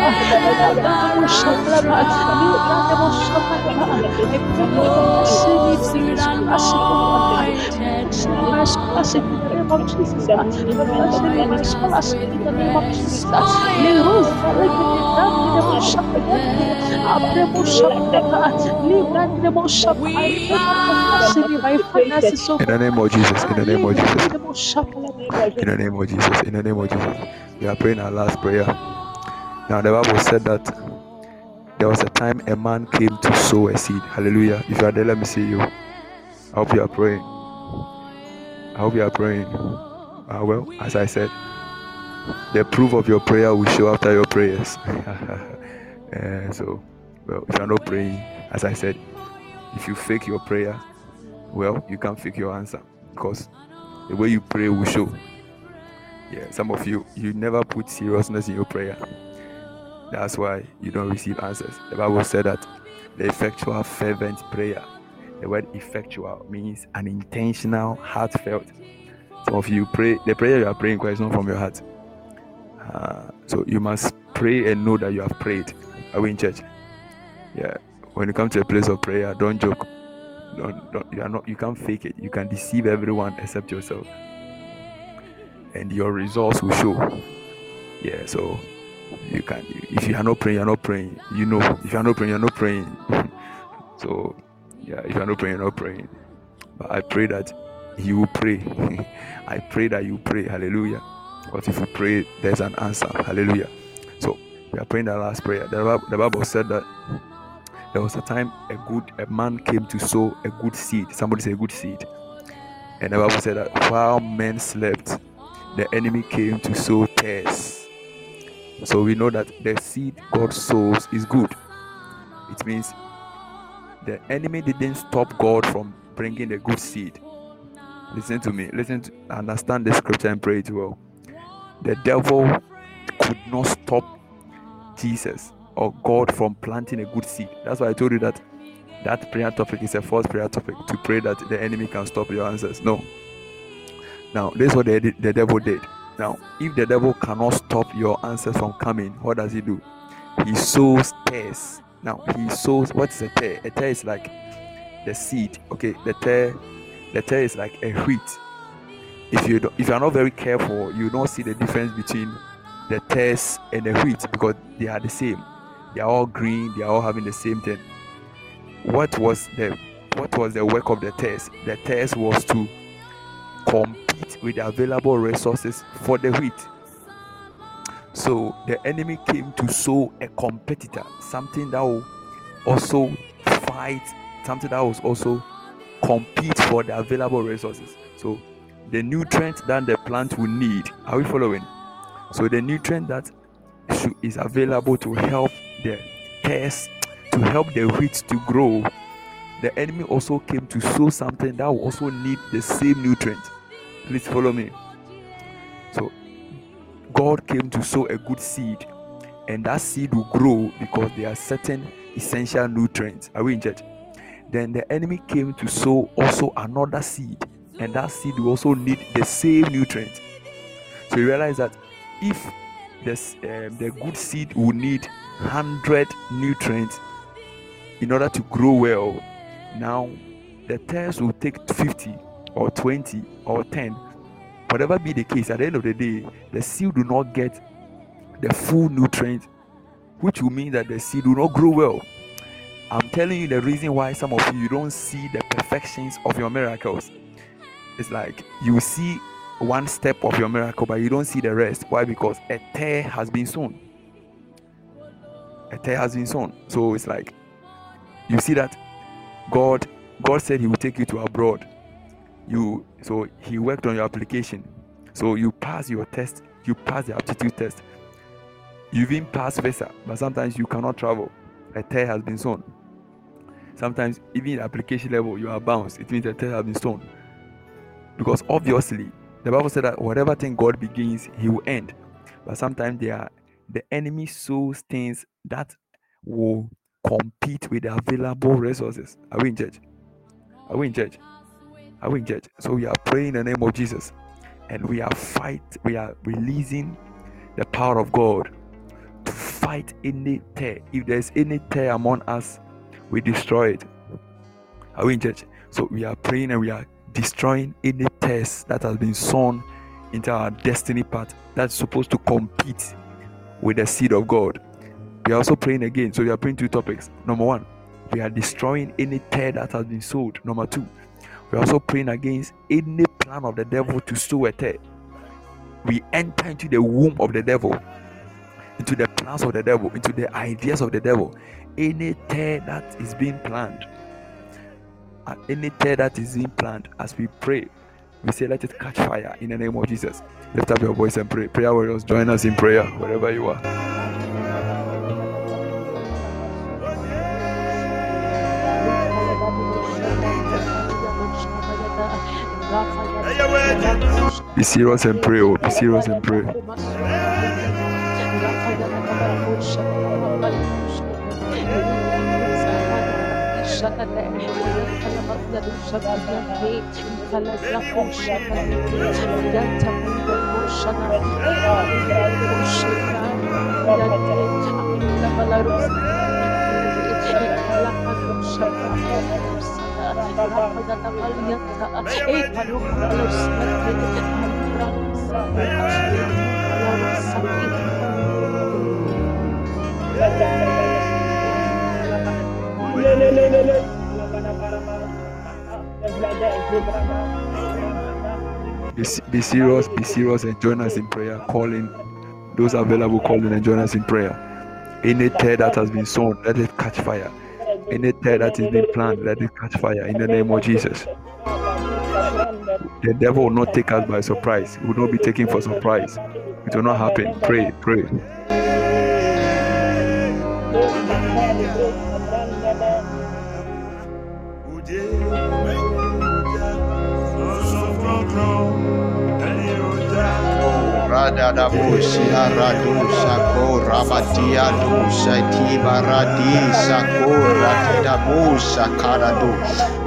In the name of Jesus, in the name of Jesus, in the name of Jesus, in the name of Jesus. We are praying our last prayer. Now, the Bible said that there was a time a man came to sow a seed. Hallelujah. If you are there, let me see you. I hope you are praying. I hope you are praying. Uh, well, as I said, the proof of your prayer will show after your prayers. Uh, <laughs> so, well, if you are not praying, as I said, if you fake your prayer, well, you can't fake your answer because the way you pray will show. Yeah, some of you, you never put seriousness in your prayer. That's why you don't receive answers. The Bible said that the effectual, fervent prayer. The word effectual means an intentional, heartfelt. Some of you pray, the prayer you are praying is not from your heart. Uh, so you must pray and know that you have prayed. Are we in church? Yeah. When you come to a place of prayer, don't joke. Don't, don't, you are not. You can't fake it. You can deceive everyone except yourself, and your results will show. Yeah. So you can. If you are not praying, you are not praying. You know. If you are not praying, you are not praying. <laughs> so yeah. If you are not praying, you are not praying. But I pray that you will pray. <laughs> I pray that you pray. Hallelujah. But if you pray, there's an answer. Hallelujah. So we are praying the last prayer. The Bible, the Bible said that there was a time a good a man came to sow a good seed. Somebody say a good seed. And the Bible said that while men slept, the enemy came to sow tares. So we know that the seed God sows is good. It means the enemy didn't stop God from bringing the good seed. Listen to me. Listen to understand the scripture and pray it well. The devil could not stop Jesus or God from planting a good seed. That's why I told you that that prayer topic is a false prayer topic to pray that the enemy can stop your answers. No. Now, this is what the, the devil did. Now, if the devil cannot stop your answers from coming, what does he do? He sows tares. Now, he sows what's a tare? A tare is like the seed. Okay, the tare, the tare is like a wheat. If you if you are not very careful, you don't see the difference between the tares and the wheat because they are the same. They are all green. They are all having the same thing. What was the what was the work of the tares? The tares was to with the available resources for the wheat. So the enemy came to sow a competitor, something that will also fight, something that will also compete for the available resources. So the nutrient that the plant will need. Are we following? So the nutrient that is available to help the tares, to help the wheat to grow. The enemy also came to sow something that will also need the same nutrient. Please follow me. So God came to sow a good seed, and that seed will grow because there are certain essential nutrients. Are we in? Then the enemy came to sow also another seed, and that seed will also need the same nutrients. So you realize that if this, um, the good seed will need 100 nutrients in order to grow well, now the test will take 50 or 20 or 10 whatever be the case at the end of the day the seed do not get the full nutrient which will mean that the seed will not grow well. I'm telling you the reason why some of you don't see the perfections of your miracles. It's like you see one step of your miracle but you don't see the rest. Why? Because a tare has been sown. A tare has been sown. So it's like you see that god god said he will take you to abroad you so he worked on your application. So you pass your test you pass the aptitude test. You even pass visa but sometimes you cannot travel. A tare has been sown sometimes even application level you are bounced it means a tare has been sown because obviously the bible said that whatever thing god begins he will end. But sometimes there are the enemy sows things that will compete with the available resources. Are we in church? Are we in church? Are we church? So we are praying in the name of Jesus and we are fight, we are releasing the power of God to fight any tare. If there's any tare among us, we destroy it. Are we in church? So we are praying and we are destroying any test that has been sown into our destiny path that's supposed to compete with the seed of God. We are also praying again. So we are praying two topics. Number one, we are destroying any tare that has been sowed. Number two, we are also praying against any plan of the devil to sow a tare. We enter into the womb of the devil, into the plans of the devil, into the ideas of the devil. Any tare that is being planned, uh, any tare that is being planned, as we pray, we say, let it catch fire in the name of Jesus. Lift up your voice and pray. Prayer warriors, join us in prayer wherever you are. Be serious and pray. Oh, be serious and pray. Be, se- be serious, be serious, and join us in prayer. Calling those available, calling and join us in prayer. Any tare that has been sown, let it catch fire. Any tare that is being planned, let it catch fire in the name of Jesus. The devil will not take us by surprise. We will not be taken for surprise. It will not happen. Pray, pray. Aradu Sako Rabatia Du. Shati Baradi Sako Ratidabu Sakaradu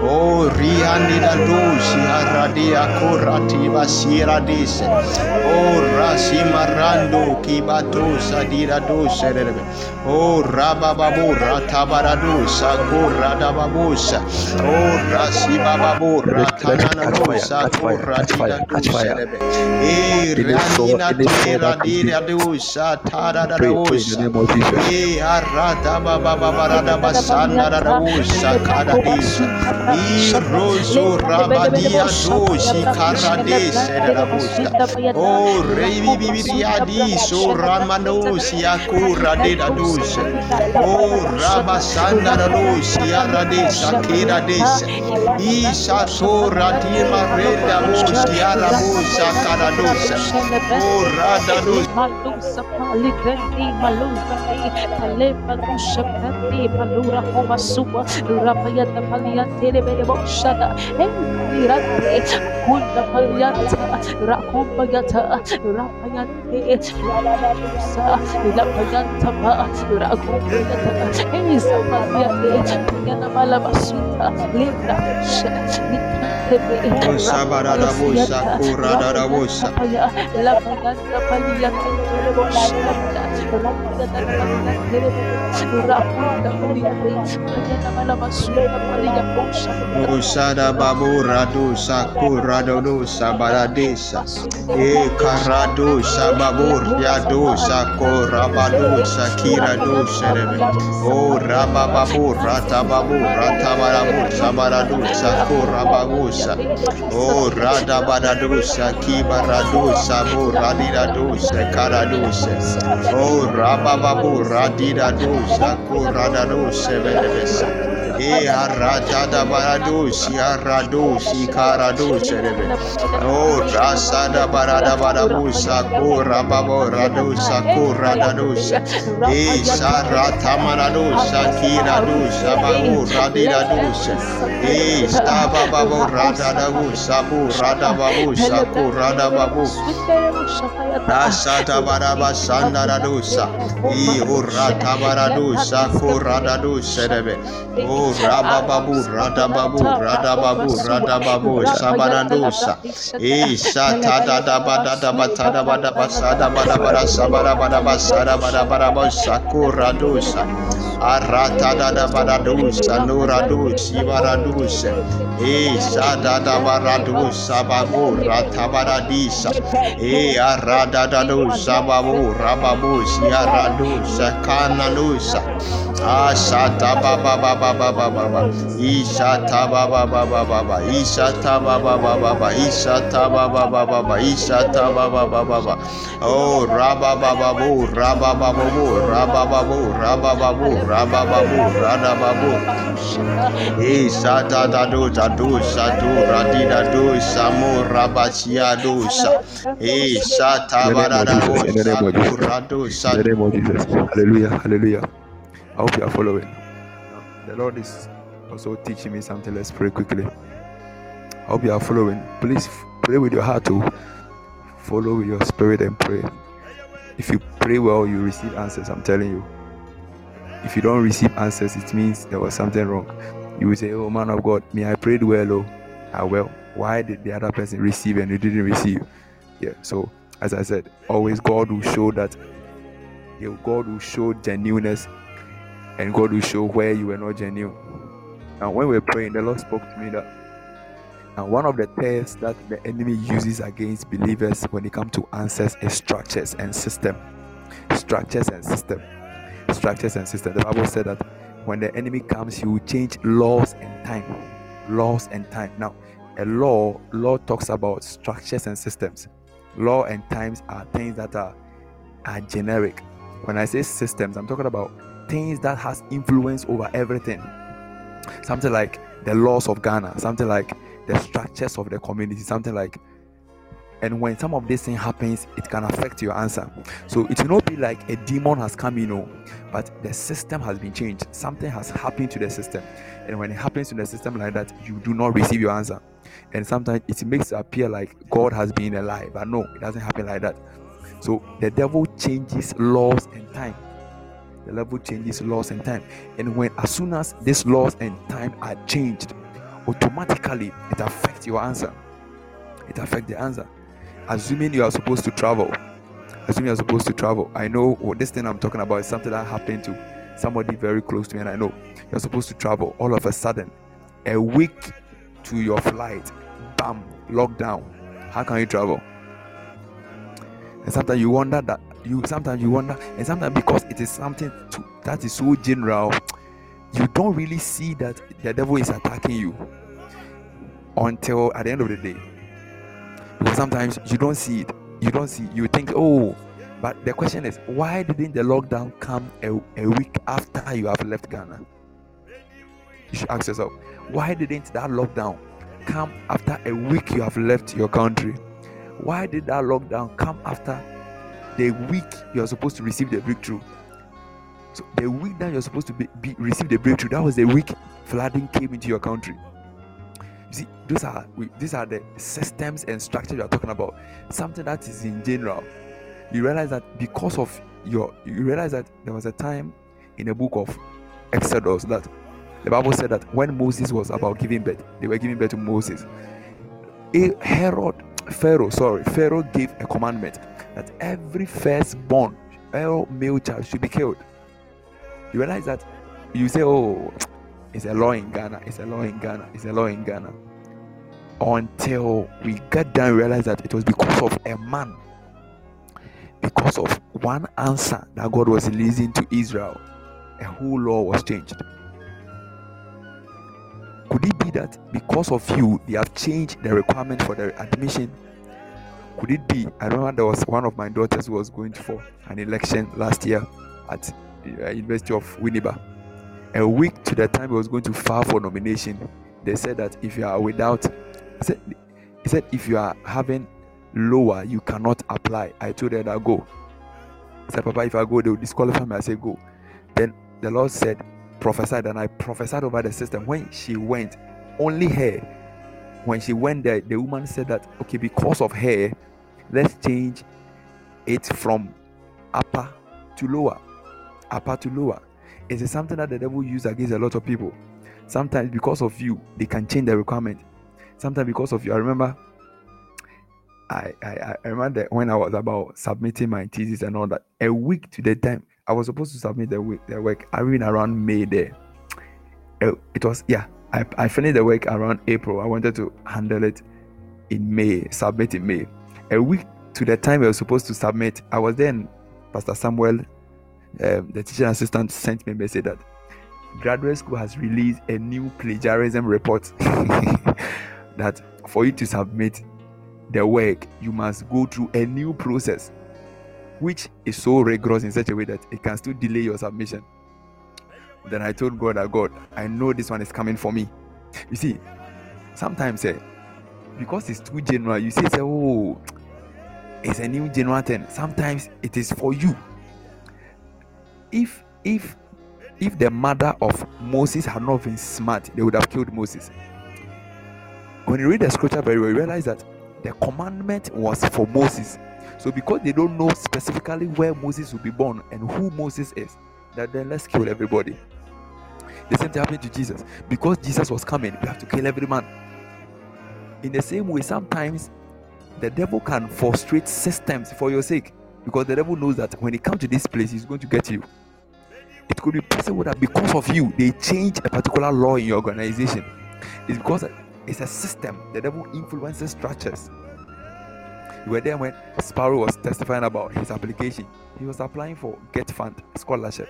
O Rianida Du Shiaradia Korati Basiradis O Rasimarando Kibatu Sadira Du Serebe O Rabababu Ratabaradu Sako Radababusa O Rasibababu Let it- let it Ratanana catch fire, Sako catch fire, catch fire, Radida Du catch fire. Serebe E It is so- Ranina it is Tera Dira Dusa Tada Pray, pray the name of Jesus. E Arada Baba Barada Basanda Dusa Kada Disa Rozo Rabadia Dosi Karade Sedarabusta O Revi Bibiadi So Ramanosi Akura de Dusa O Rabasanda Dusi Arade Sakira Desa Isa Tora Dima Reda Busi Arabusa Karadosa O Rada Dusa Malusa pali grendi malusa pale malusha grendi malura homa suwa rapaya da palia tere bere boshada hey mirate kunda paliata rakomba yata rapaya te sa lapayanta pa rakomba yata hey sapalia te yana mala basuta libra sha O Sabarada Busa Kurada Busa Kapaya, lapaganda palia tere boshada, rapaya da palia tere rapunda palia palia na mala basuta palia boshada. Usada babu radu sakurado dosa baradesa e karado sababur yado sakorabado sakira dosa rebe o rabababu ratababu ratabarabu sabaradu sakorababusa o radabadadu sakibaradu sabu radidadu sakaradusa o rabababu radidadu sakoradadu sebedebesa E arata da baradusi aradusi karadusi rebe. Oh rasa da barada barabusa kura babo radusa kura dadusa. E sarata maradusa kira dusa babu radida dusa. E staba babo rada dabusa bu rada babu saku rada babu. Rasata baraba sanda radusa. E urata baradusa kura dadusa rebe. Oh rabababu radababu radababu radababu sabarandusa. E sata da da ba da da ba ta da ba da ba sa da ba da ba da sa ba da ba da ba sa da ba da ba da ba sakura dusa. Arata da da ba da dusa nura dusi baradusa. E sa da da ba ra dusa babu rata ba da disa. E arada da dusa babu rababu si aradusa kana dusa. Ashata baba baba baba baba Ishata baba baba baba Ishata baba baba baba Ishata baba baba baba Ishata baba baba baba Oh raba baba bu raba baba bu raba babu raba babu raba babu rada babu Ishata da do da do sa do radida do samu rabasia do sa Ishata barada bu saku rado sa In the name of Hallelujah. Hallelujah. I hope you are following. The Lord is also teaching me something. Let's pray quickly. I hope you are following. Please pray with your heart to follow with your spirit and pray. If you pray well, you receive answers. I'm telling you. If you don't receive answers, it means there was something wrong. You will say, Oh man of God, me, I prayed well, oh, ah, well, why did the other person receive and you didn't receive? Yeah, so as I said, always God will show that God will show genuineness and God will show where you were not genuine. And when we we're praying, the Lord spoke to me that and one of the tests that the enemy uses against believers when it comes to answers is structures and system. Structures and system. Structures and system. The Bible said that when the enemy comes, he will change laws and time. Laws and time. Now, a law, law talks about structures and systems. Law and times are things that are, are generic. When I say systems, I'm talking about things that has influence over everything. Something like the laws of Ghana, something like the structures of the community, something like and when some of this thing happens, it can affect your answer. So it will not be like a demon has come, you know, but the system has been changed. Something has happened to the system. And when it happens to the system like that, you do not receive your answer. And sometimes it makes it appear like God has been a lie, but no, it doesn't happen like that. So the devil changes laws and time. The level changes laws and time. And when as soon as these laws and time are changed, automatically it affects your answer. It affects the answer. Assuming you are supposed to travel, assuming you're supposed to travel. I know what this thing I'm talking about is something that happened to somebody very close to me, and I know you're supposed to travel. All of a sudden, a week to your flight, bam, lockdown. How can you travel? And sometimes you wonder that you sometimes you wonder, and sometimes because it is something to, that is so general, you don't really see that the devil is attacking you until at the end of the day. Because sometimes you don't see it, you don't see, you think, oh, but the question is, why didn't the lockdown come a, a week after you have left Ghana? You should ask yourself, why didn't that lockdown come after a week you have left your country? Why did that lockdown come after the week you're supposed to receive the breakthrough? So the week that you're supposed to be, be receive the breakthrough, that was the week flooding came into your country. You see, those are these are the systems and structure you are talking about. Something that is in general. You realize that because of your, you realize that there was a time in the book of Exodus that the Bible said that when Moses was about giving birth, they were giving birth to Moses. Herod, Pharaoh, sorry, Pharaoh gave a commandment that every firstborn, every male child should be killed. You realize that you say, Oh, it's a law in Ghana, it's a law in Ghana, it's a law in Ghana. Until we get down, realize that it was because of a man, because of one answer that God was releasing to Israel, a whole law was changed. Could it be that because of you, they have changed the requirement for the admission? Could it be? I remember there was one of my daughters who was going for an election last year at the uh, University of Winneba, a week to the time he was going to file for nomination, they said that if you are without, he said, he said if you are having lower, you cannot apply. I told her that go. Said, Papa, if I go, they will disqualify me. I said, go. Then the Lord said, prophesied, and I prophesied over the system. When she went, only her. When she went there, the woman said that, okay, because of her, let's change it from upper to lower. Upper to lower. It is something that the devil uses against a lot of people. Sometimes because of you, they can change the requirement. Sometimes because of you, I remember I, I, I remember when I was about submitting my thesis and all that, a week to the time I was supposed to submit the, the work, I mean around May there. Uh, it was, yeah, I, I finished the work around April. I wanted to handle it in May, submit in May. A week to the time I was supposed to submit, I was then, Pastor Samuel, um, the teaching assistant, sent me a message that graduate school has released a new plagiarism report <laughs> that for you to submit the work, you must go through a new process, which is so rigorous in such a way that it can still delay your submission. Then I told God that God, I know this one is coming for me. You see, sometimes eh, because it's too general, you say, say, oh, it's a new general thing. Sometimes it is for you. If if if the mother of Moses had not been smart, they would have killed Moses. When you read the scripture very well, you realize that the commandment was for Moses. So because they don't know specifically where Moses will be born and who Moses is, that then let's kill everybody. The same thing happened to Jesus. Because Jesus was coming, we have to kill every man. In the same way, sometimes the devil can frustrate systems for your sake. Because the devil knows that when he comes to this place, he's going to get you. It could be possible that because of you, they change a particular law in your organization. It's because it's a system. The devil influences structures. You were there when Sparrow was testifying about his application. He was applying for GETFund scholarship.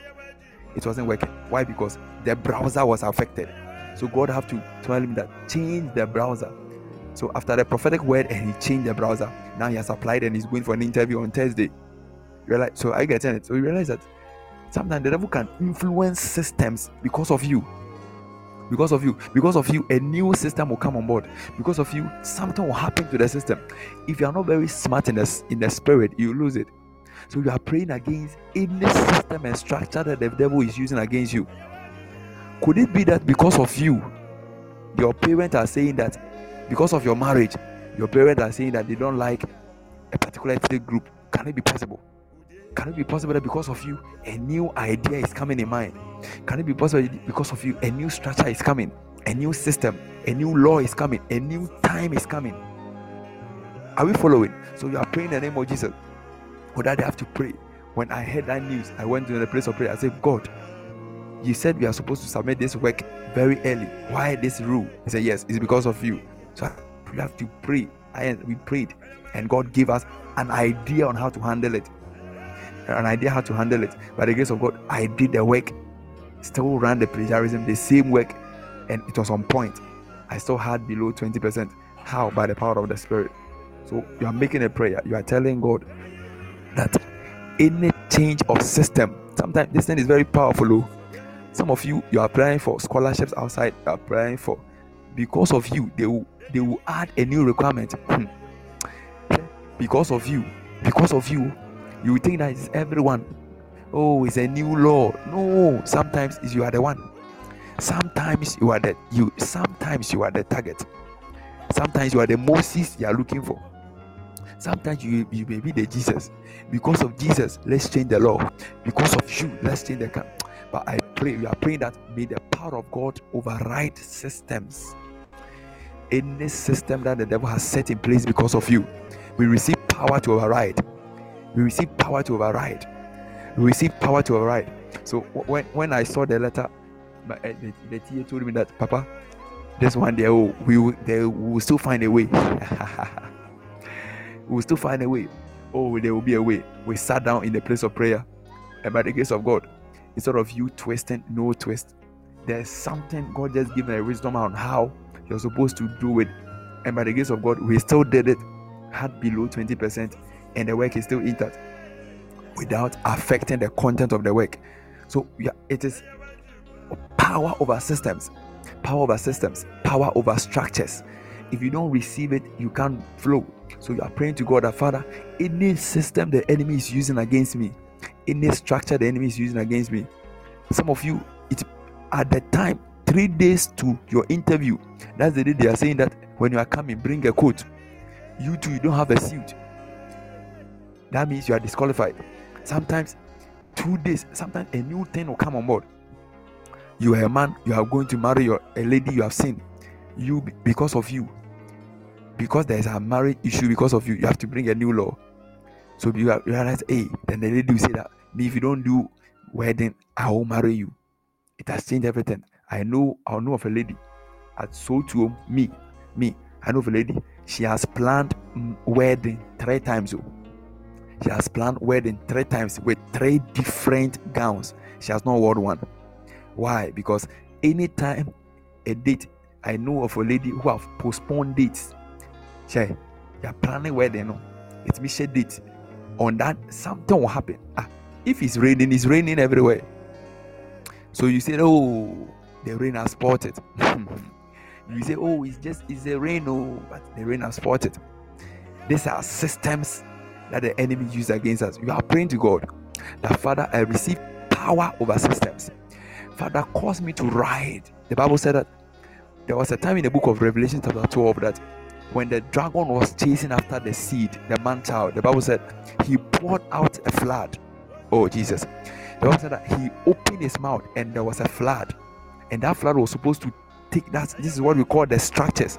It wasn't working. Why? Because the browser was affected. So God have to tell him that change the browser. So after the prophetic word and he changed the browser, now he has applied and he's going for an interview on Thursday. You're so I get it. So you realize that sometimes the devil can influence systems because of you because of you because of you a new system will come on board. Because of you something will happen to the system. If you are not very smart in the, in the spirit you lose it. So you are praying against any system and structure that the devil is using against you. Could it be that because of you your parents are saying that because of your marriage your parents are saying that they don't like a particular ethnic group? Can it be possible can it be possible that because of you, a new idea is coming in mind? Can it be possible because of you, a new structure is coming, a new system, a new law is coming, a new time is coming? Are we following? So you are praying in the name of Jesus. Or that I have to pray. When I heard that news, I went to the place of prayer. I said, God, you said we are supposed to submit this work very early. Why this rule? He said, Yes, it's because of you. So we have to pray. And we prayed, and God gave us an idea on how to handle it an idea how to handle it. By the grace of God, I did the work, still ran the plagiarism, the same work, and it was on point. I still had below 20%. How? By the power of the Spirit. So you are making a prayer. You are telling God that any change of system, sometimes this thing is very powerful. Oh. Some of you, you are applying for scholarships outside, you are applying for because of you, they will they will add a new requirement. Hmm. because of you, because of you, you think that it's everyone. Oh, it's a new law. No, sometimes you are the one. Sometimes you are the you. Sometimes you are the target. Sometimes you are the Moses you are looking for. Sometimes you, you may be the Jesus. Because of Jesus, let's change the law. Because of you, let's change the camp. But I pray, we are praying that may the power of God override systems. Any system that the devil has set in place because of you, we receive power to override we receive power to override. We receive power to override. So when when I saw the letter, my, uh, the, the TA told me that Papa, this one day oh, we will they will still find a way. <laughs> we will still find a way. Oh, there will be a way. We sat down in the place of prayer, and by the grace of God, instead of you twisting, no twist. There's something God just given a wisdom on how you're supposed to do it, and by the grace of God, we still did it. Had below 20% and the work is still intact without affecting the content of the work. So yeah, it is power over systems, power over systems, power over structures. If you don't receive it, you can't flow. So you are praying to God that Father, any system the enemy is using against me, any structure the enemy is using against me. Some of you, it's at the time, three days to your interview. That's the day they are saying that when you are coming, bring a coat. You too, you don't have a suit. That means you are disqualified. Sometimes two days, sometimes a new thing will come on board. You are a man, you are going to marry your a lady you have seen. You because of you, because there is a marriage issue because of you, you have to bring a new law. So you realize, hey, then the lady will say that me if you don't do wedding, I will marry you. It has changed everything. I know I know of a lady at so to me, me. I know of a lady. She has planned wedding three times. Oh. She has planned wedding three times with three different gowns. She has not worn one. Why? Because anytime a date, I know of a lady who have postponed dates. She, you are planning wedding. No? It means a date. On that, something will happen. Ah, if it's raining, it's raining everywhere. So you say, oh, the rain has spotted. <laughs> you say, oh, it's just it's a rain, oh, but the rain has spotted. These are systems that the enemy uses against us. You are praying to God that Father, I receive power over systems. Father, cause me to ride. The Bible said that there was a time in the book of Revelation, chapter 12, that when the dragon was chasing after the seed, the man child, the Bible said he poured out a flood. Oh, Jesus. The Bible said that he opened his mouth and there was a flood. And that flood was supposed to take that. This is what we call the structures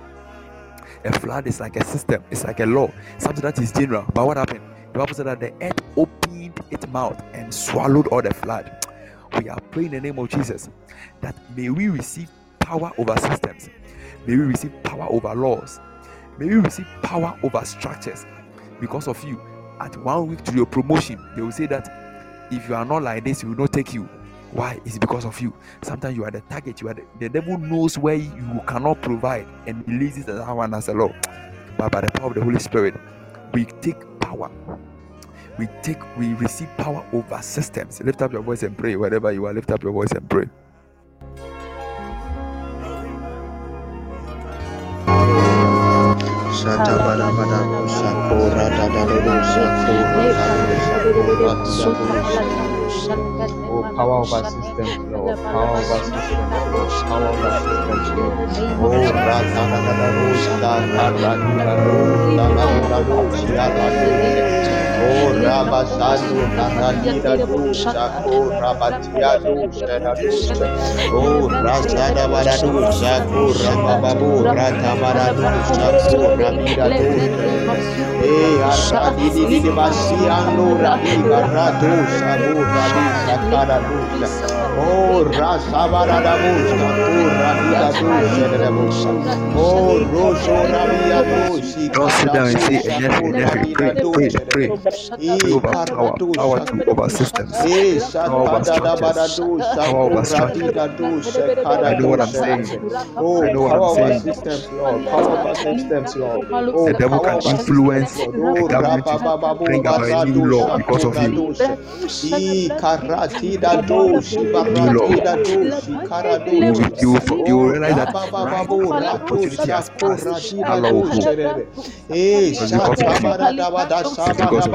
a flood is like a system, it's like a law, something that is general. But what happened? The Bible said that the earth opened its mouth and swallowed all the flood. We are praying in the name of Jesus that may we receive power over systems, may we receive power over laws, may we receive power over structures. Because of you, at one week to your promotion, they will say that if you are not like this, we will not take you. Why? It's because of you. Sometimes you are the target. You are the, the devil knows where you cannot provide and releases that one as a law. But by the power of the Holy Spirit, we take power. We take, we receive power over systems. Lift up your voice and pray. Wherever you are, lift up your voice and pray. Oh, power over systems, Lord. Power over systems, Lord. Power over systems, Lord. Oh, Rata da da da Rosa, Rata da Oh, Rosi, Don't sit down and nephew, pray, pray, pray. Pray over power, power to over systems, power over structures, power over structures. I know what I'm saying. Oh, I know what power I'm over saying. systems, Lord. Power over systems, Lord. The devil can influence the government to bring about a new Barado law because of you. Shakuradosha. I Karati da Doshi New law. Barati da Doshi You, Karadosha. you, you Oh, realize that right opportunity has passed, Shakurati that da law will go. Dosha. It's because of you. It's because of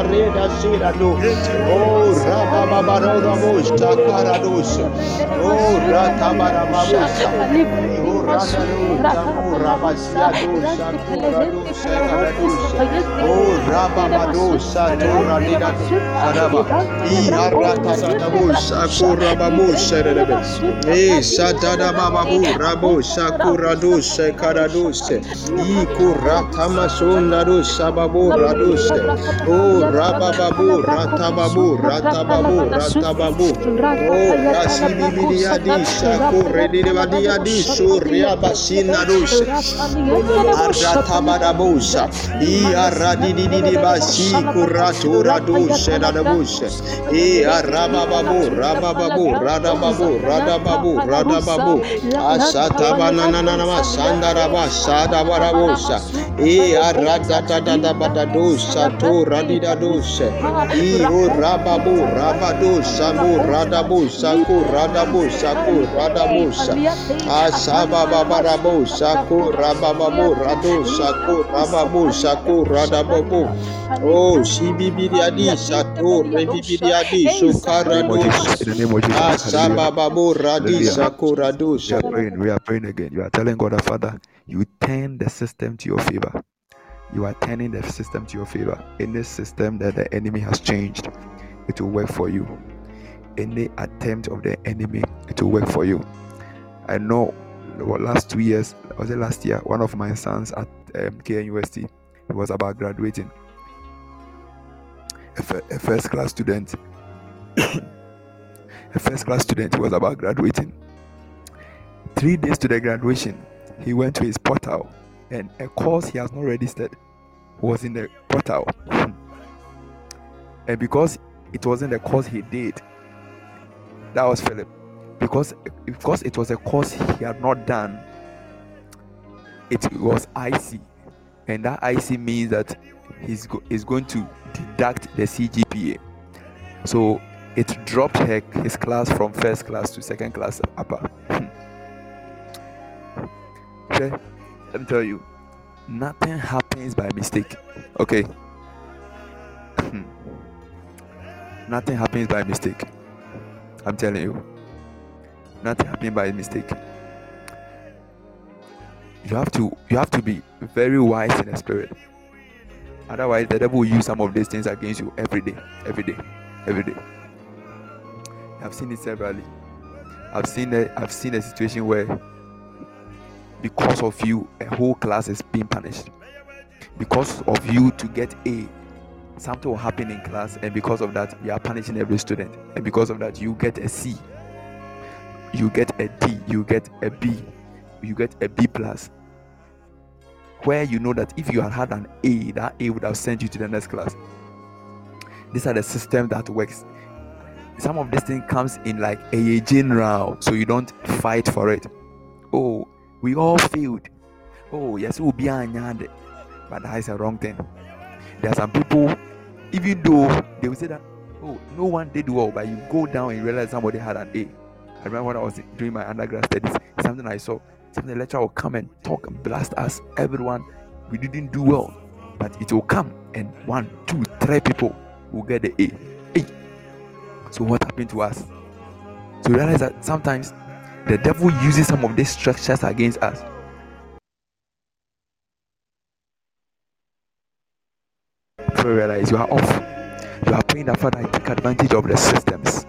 kareda shira do. Oh, rabababaro rabo shakarado oh, she. Oh. Oh. Oh. Eh. Oh rabababu, ratababu, ratababu. Oh, dushe. Aratabadabusha, iaradididibasi, kuratu, radushe, radabushe. Ia rabababu, rabababu, radababu, radababu, radababu. Asatabanananama, sandaraba, sadabarabusha. Ia radadadadabadadusha, to radidadushe. Io rababu, rabadu, samu, radabu, saku, radabu, saku, radabu, sa. Asabababarabu, saku, rabababu, radu, saku, rababu, saku, radababu. Oh, shibibiriadi, sato, rebibiriadi, In the name of sukaradu, Jesus. In the name of Jesus. Ah, hallelujah. Asabababu, radi, Hallelujah. saku, radu, We are praying. We are praying again. You are telling God, the Father, you turn the system to your favor. You are turning the system to your favor. Any system that the enemy has changed, it will work for you. Any attempt of the enemy, it will work for you. I know what last two years, was it last year? One of my sons at um, KNUST, it was about graduating. A, first class student, a first class student, <coughs> was about graduating. Three days to the graduation, he went to his portal and a course he has not registered was in the portal. <coughs> and because it wasn't the course he did, that was Philip. Because because it was a course he had not done, it was IC. And that IC means that he's go, is going to deduct the CGPA. So it dropped her, his class from first class to second class upper. Hmm. okay, let me tell you, nothing happens by mistake. Okay, hmm. nothing happens by mistake. I'm telling you, nothing happens by mistake. You have to you have to be very wise in the spirit. Otherwise, the devil will use some of these things against you every day, every day, every day. I've seen it severally. I've seen a, I've seen a situation where because of you, a whole class is being punished. Because of you to get A, something will happen in class, and because of that, we are punishing every student. And because of that, you get a C, you get a D, you get a B, you get a B plus. Where you know that if you had had an A, that A would have sent you to the next class. These are the system that works. Some of this thing comes in like a general, so you don't fight for it. Oh, we all failed. Oh, yes, we'll be. But that is a wrong thing. There are some people, even though they will say that, oh, no one did well, but you go down and realize somebody had an A. I remember when I was doing my undergrad studies, something I saw, something the lecturer will come and talk and blast us, everyone, we didn't do well. But it will come and one, two, three people will get the A. Hey. So what happened to us? So realize that sometimes the devil uses some of these structures against us. You realize you are off. You are praying that Father, I take advantage of the systems.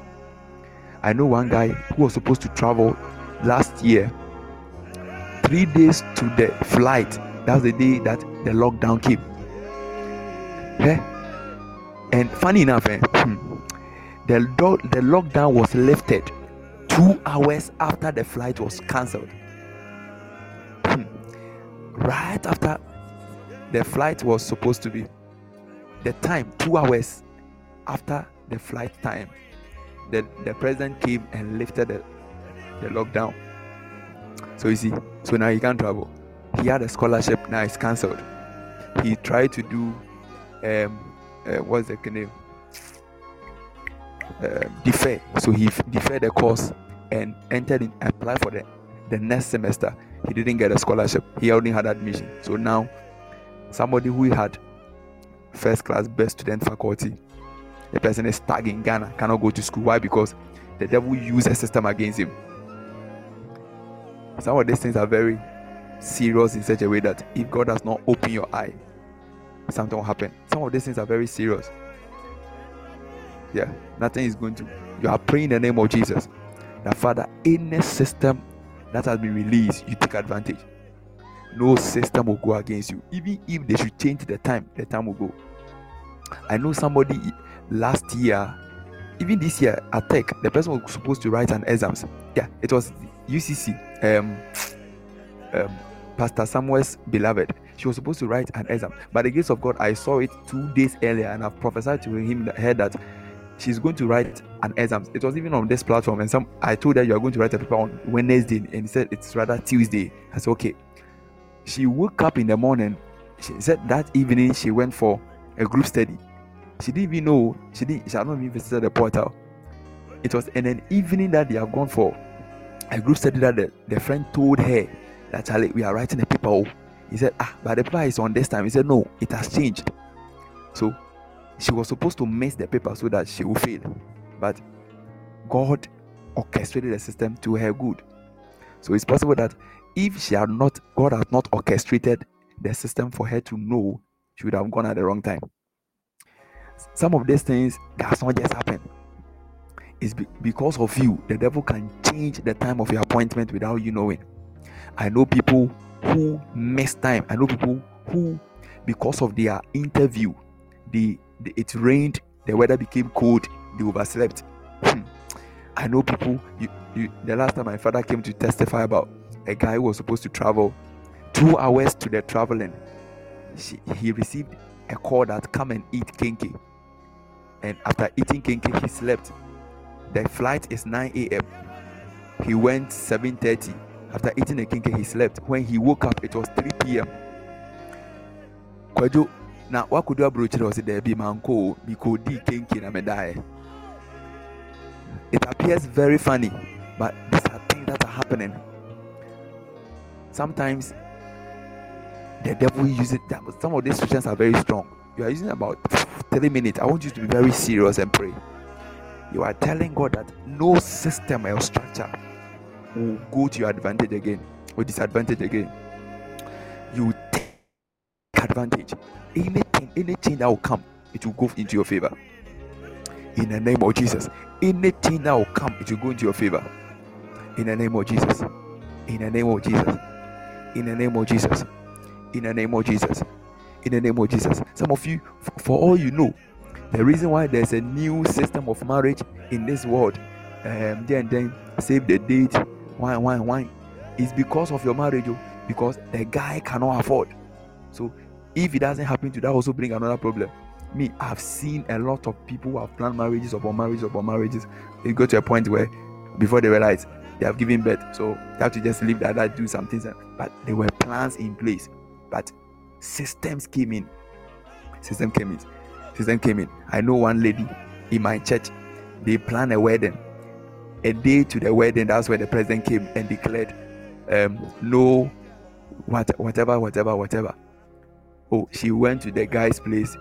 I know one guy who was supposed to travel last year, three days to the flight. That was the day that the lockdown came. Eh? And funny enough, eh, the, do- the lockdown was lifted two hours after the flight was cancelled. right after the flight was supposed to be, the time, two hours after the flight time, the, the president came and lifted the, the lockdown. So you see, so now he can't travel. He had a scholarship, now it's cancelled. He tried to do, um, uh, what's the name? uh, defer. So he f- deferred the course and entered in apply for the the next semester. He didn't get a scholarship. He only had admission. So now somebody who had first class best student faculty, the person is stuck in Ghana, cannot go to school. Why? Because the devil used a system against him. Some of these things are very serious in such a way that if God does not open your eye, something will happen. Some of these things are very serious. Yeah, nothing is going to. You are praying in the name of Jesus. That Father, any system that has been released, you take advantage. No system will go against you. Even if they should change the time, the time will go. I know somebody last year, even this year at Tech, the person was supposed to write an exams. Yeah, it was UCC. Um, um, Pastor Samuel's beloved. She was supposed to write an exam. By the grace of God, I saw it two days earlier, and I've prophesied to him that that she's going to write an exam. It was even on this platform, and some I told her you are going to write a paper on Wednesday, and he said it's rather Tuesday. I said okay. She woke up in the morning. She said that evening she went for a group study. She didn't even know she didn't she had not even visited the portal. It was in an evening that they have gone for a group study that the, the friend told her that Charlie, we are writing a paper. Oh. He said, Ah, but the paper is on this time. He said, No, it has changed. So she was supposed to miss the paper so that she will fail. But God orchestrated the system to her good. So it's possible that if she had not, God had not orchestrated the system for her to know, she would have gone at the wrong time. Some of these things does not just happen. It's be- because of you. The devil can change the time of your appointment without you knowing. I know people who miss time. I know people who, because of their interview, the, the it rained, the weather became cold, they overslept. Hmm. I know people. You, you, the last time my father came to testify about a guy who was supposed to travel two hours to the traveling, she, he received a call that come and eat kenkey, and after eating kenkey, he slept. The flight is 9 a.m. He went 7:30 after eating a kenkey, he slept. When he woke up, it was 3 p.m. Kwajo, na wakudu abrochire was there be manko because di kenkey na medae. It appears very funny, but these are things that are happening. Sometimes the devil uses it. Some of these solutions are very strong. You are using about three minutes. I want you to be very serious and pray. You are telling God that no system or structure will go to your advantage again or disadvantage again. You take advantage. Anything, anything that will come, it will go into your favor. In the name of Jesus. Anything that will come, it will go into your favor. In the name of Jesus. In the name of Jesus. In the name of Jesus. In the name of Jesus. In the name of Jesus. Some of you, for all you know, the reason why there's a new system of marriage in this world, um, then then save the date, why, why, why? It's because of your marriage, oh, because the guy cannot afford. So if it doesn't happen to that, also bring another problem. Me, I've seen a lot of people who have planned marriages upon marriages upon marriages. They go to a point where before they realize they have given birth, so they have to just leave that, that do some things. But there were plans in place, but systems came in. System came in. System came in. I know one lady in my church. They planned a wedding a day to the wedding, that's when the president came and declared, um, no, what, whatever, whatever, whatever. Oh, she went to the guy's place.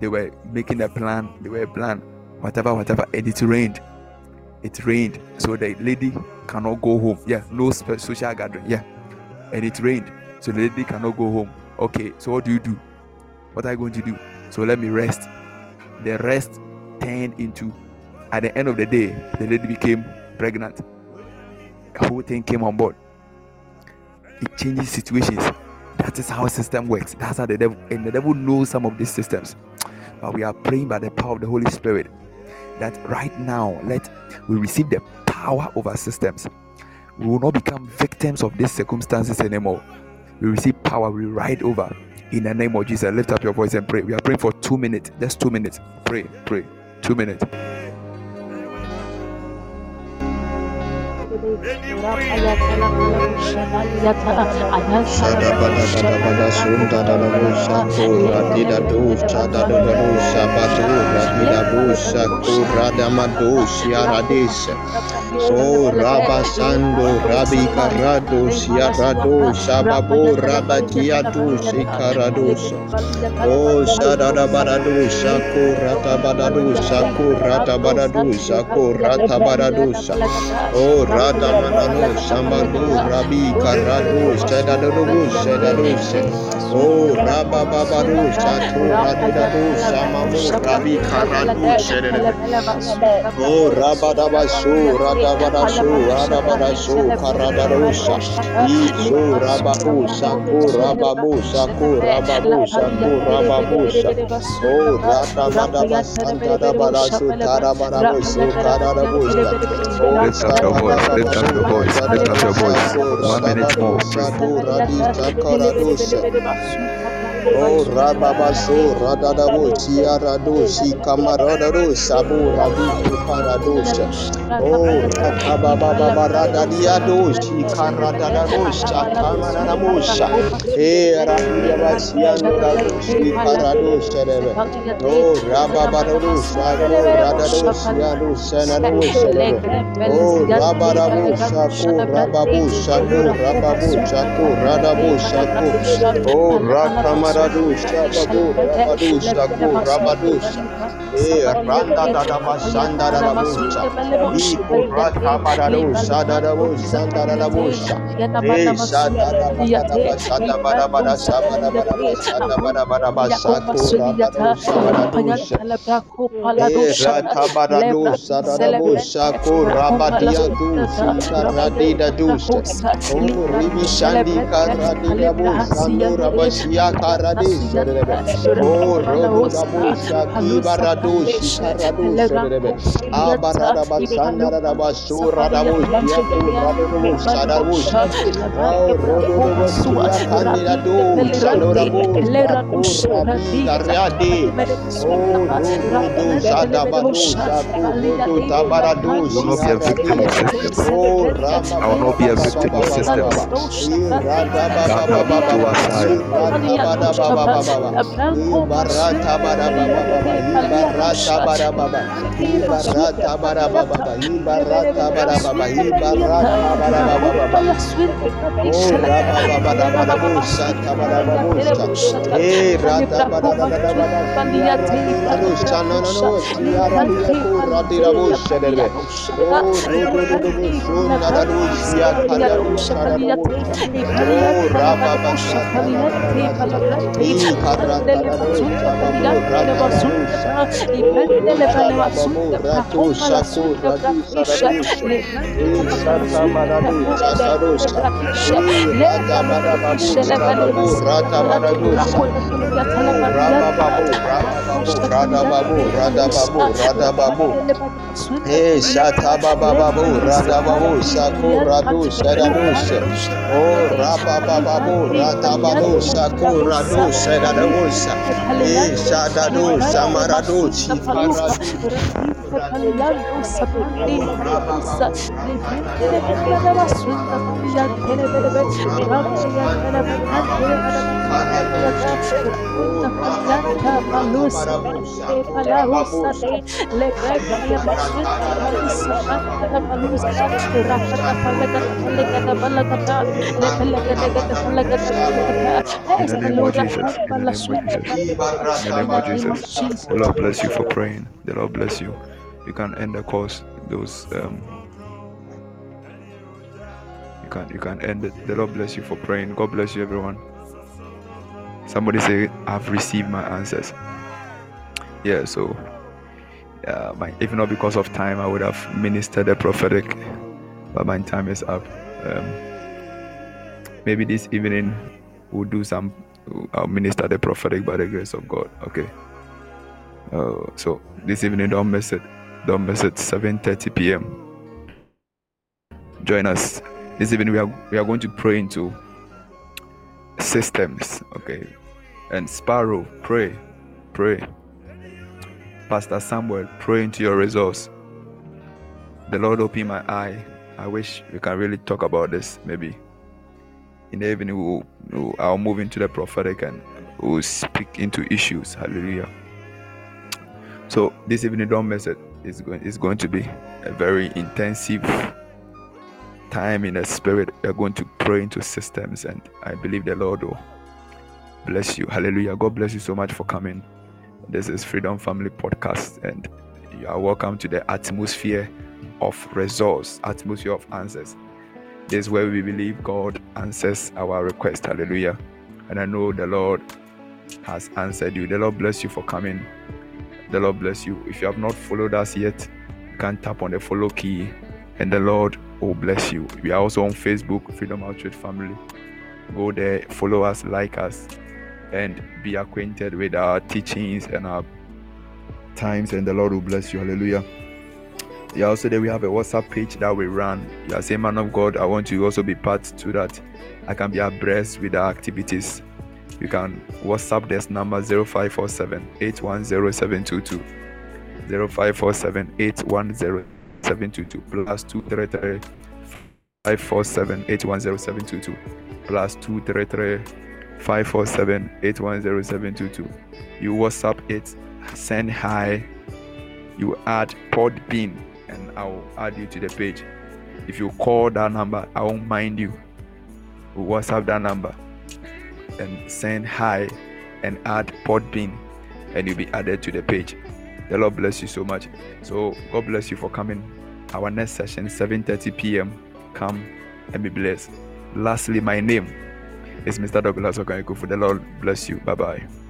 They were making a plan. They were plan, whatever, whatever, and it rained. It rained, so the lady cannot go home. Yeah, no social gathering. Yeah, and it rained, so the lady cannot go home. Okay, so what do you do? What are you going to do? So let me rest. The rest turned into, at the end of the day, the lady became pregnant. The whole thing came on board. It changes situations. That is how system works. That's how the devil and the devil knows some of these systems. But we are praying by the power of the Holy Spirit that right now let we receive the power over systems. We will not become victims of these circumstances anymore. We receive power, we ride over. In the name of Jesus, lift up your voice and pray. We are praying for two minutes. Just two minutes. Pray, pray. Two minutes. Shaku radida du shada da da du shabatu radida bu shaku radamadu shiaradis so rabasando rabi karado shiarado shababu rabatia du shikarados oh shada da bada du shaku rata bada oh Rabi Oh Oh lift up your voice, lift up your voice. One minute more. Oh, Rababaso, Radadabo, Tiarado, Shikamarado, Sabu, Radu, Paradosha. Oh, Rabababa, Radadiado, Shikaradadabo, Shakamanamosha. Eh, Rabiyabasiano, Shikaradosha. Oh, Rababado, Sabu, Radado, Siano, Senadosha. Oh, Rabadabo, Shako, Rababu, Shako, Rababu, Shako, Radabu, Shako. Oh, Rakamara. Radusha, Babu, Rabadusha, Rabadusha. Eh, Randa da da Bashanda da da Busha. Iko Rata Barado. Eh. Eh, Rabadia Radida. Oh, Ribi Shandi Karadida. Oh, Robo Oh Rabi Oh Tabarado You will not be a victim of systems. Oh I will not be a victim of systems. Barata Ibarata barababa, ibarata barababa, ibarata barababa, ibarata barababa. Oh, eh. Oh. Oh, Eh Oh Eh Samaradu Palando In the name of Jesus, in the name of Jesus, in the name of Jesus, the Lord bless you for praying. The Lord bless you. You can end the course. Those um, you can you can end it. The Lord bless you for praying. God bless you, everyone. Somebody say, "I've received my answers." Yeah. So, uh, my, if not because of time, I would have ministered the prophetic, but my time is up. Um, maybe this evening we'll do some. I'll minister the prophetic by the grace of God. Okay. Uh, so this evening, don't miss it. Don't miss it. 7:30 p.m. Join us this evening. We are we are going to pray into systems. Okay, and Sparrow, pray, pray. Pastor Samuel, pray into your results. The Lord open my eye. I wish we can really talk about this. Maybe in the evening, we'll, we'll, I'll move into the prophetic and we'll speak into issues. Hallelujah. So this evening, don't miss it. It's going, it's going to be a very intensive time in the spirit. We're going to pray into systems, and I believe the Lord will bless you. Hallelujah. God bless you so much for coming. This is Freedom Family Podcast, and you are welcome to the atmosphere of results, atmosphere of answers. This is where we believe God answers our request. Hallelujah. And I know the Lord has answered you. The Lord bless you for coming. The Lord bless you. If you have not followed us yet, you can tap on the follow key and the Lord will bless you. We are also on Facebook, Freedom Outreach Family. Go there, follow us, like us, and be acquainted with our teachings and our times, and the Lord will bless you. Hallelujah. Yeah, also there we have a WhatsApp page that we run. You are saying, man of God, I want to also be part to that. I can be abreast with our activities. You can WhatsApp this number 0547 810722. 0547 810722 plus 233 547 810722 plus 233 547 810722. You WhatsApp it, send hi, you add Podbean and I'll add you to the page. If you call that number, I won't mind you. WhatsApp that number and send hi and add Podbean and you'll be added to the page. The Lord bless you so much. So God bless you for coming. Our next session, 7:30 p.m. Come and be blessed. Lastly, my name is Mr. Douglas Okanyiku. For the Lord bless you. Bye bye.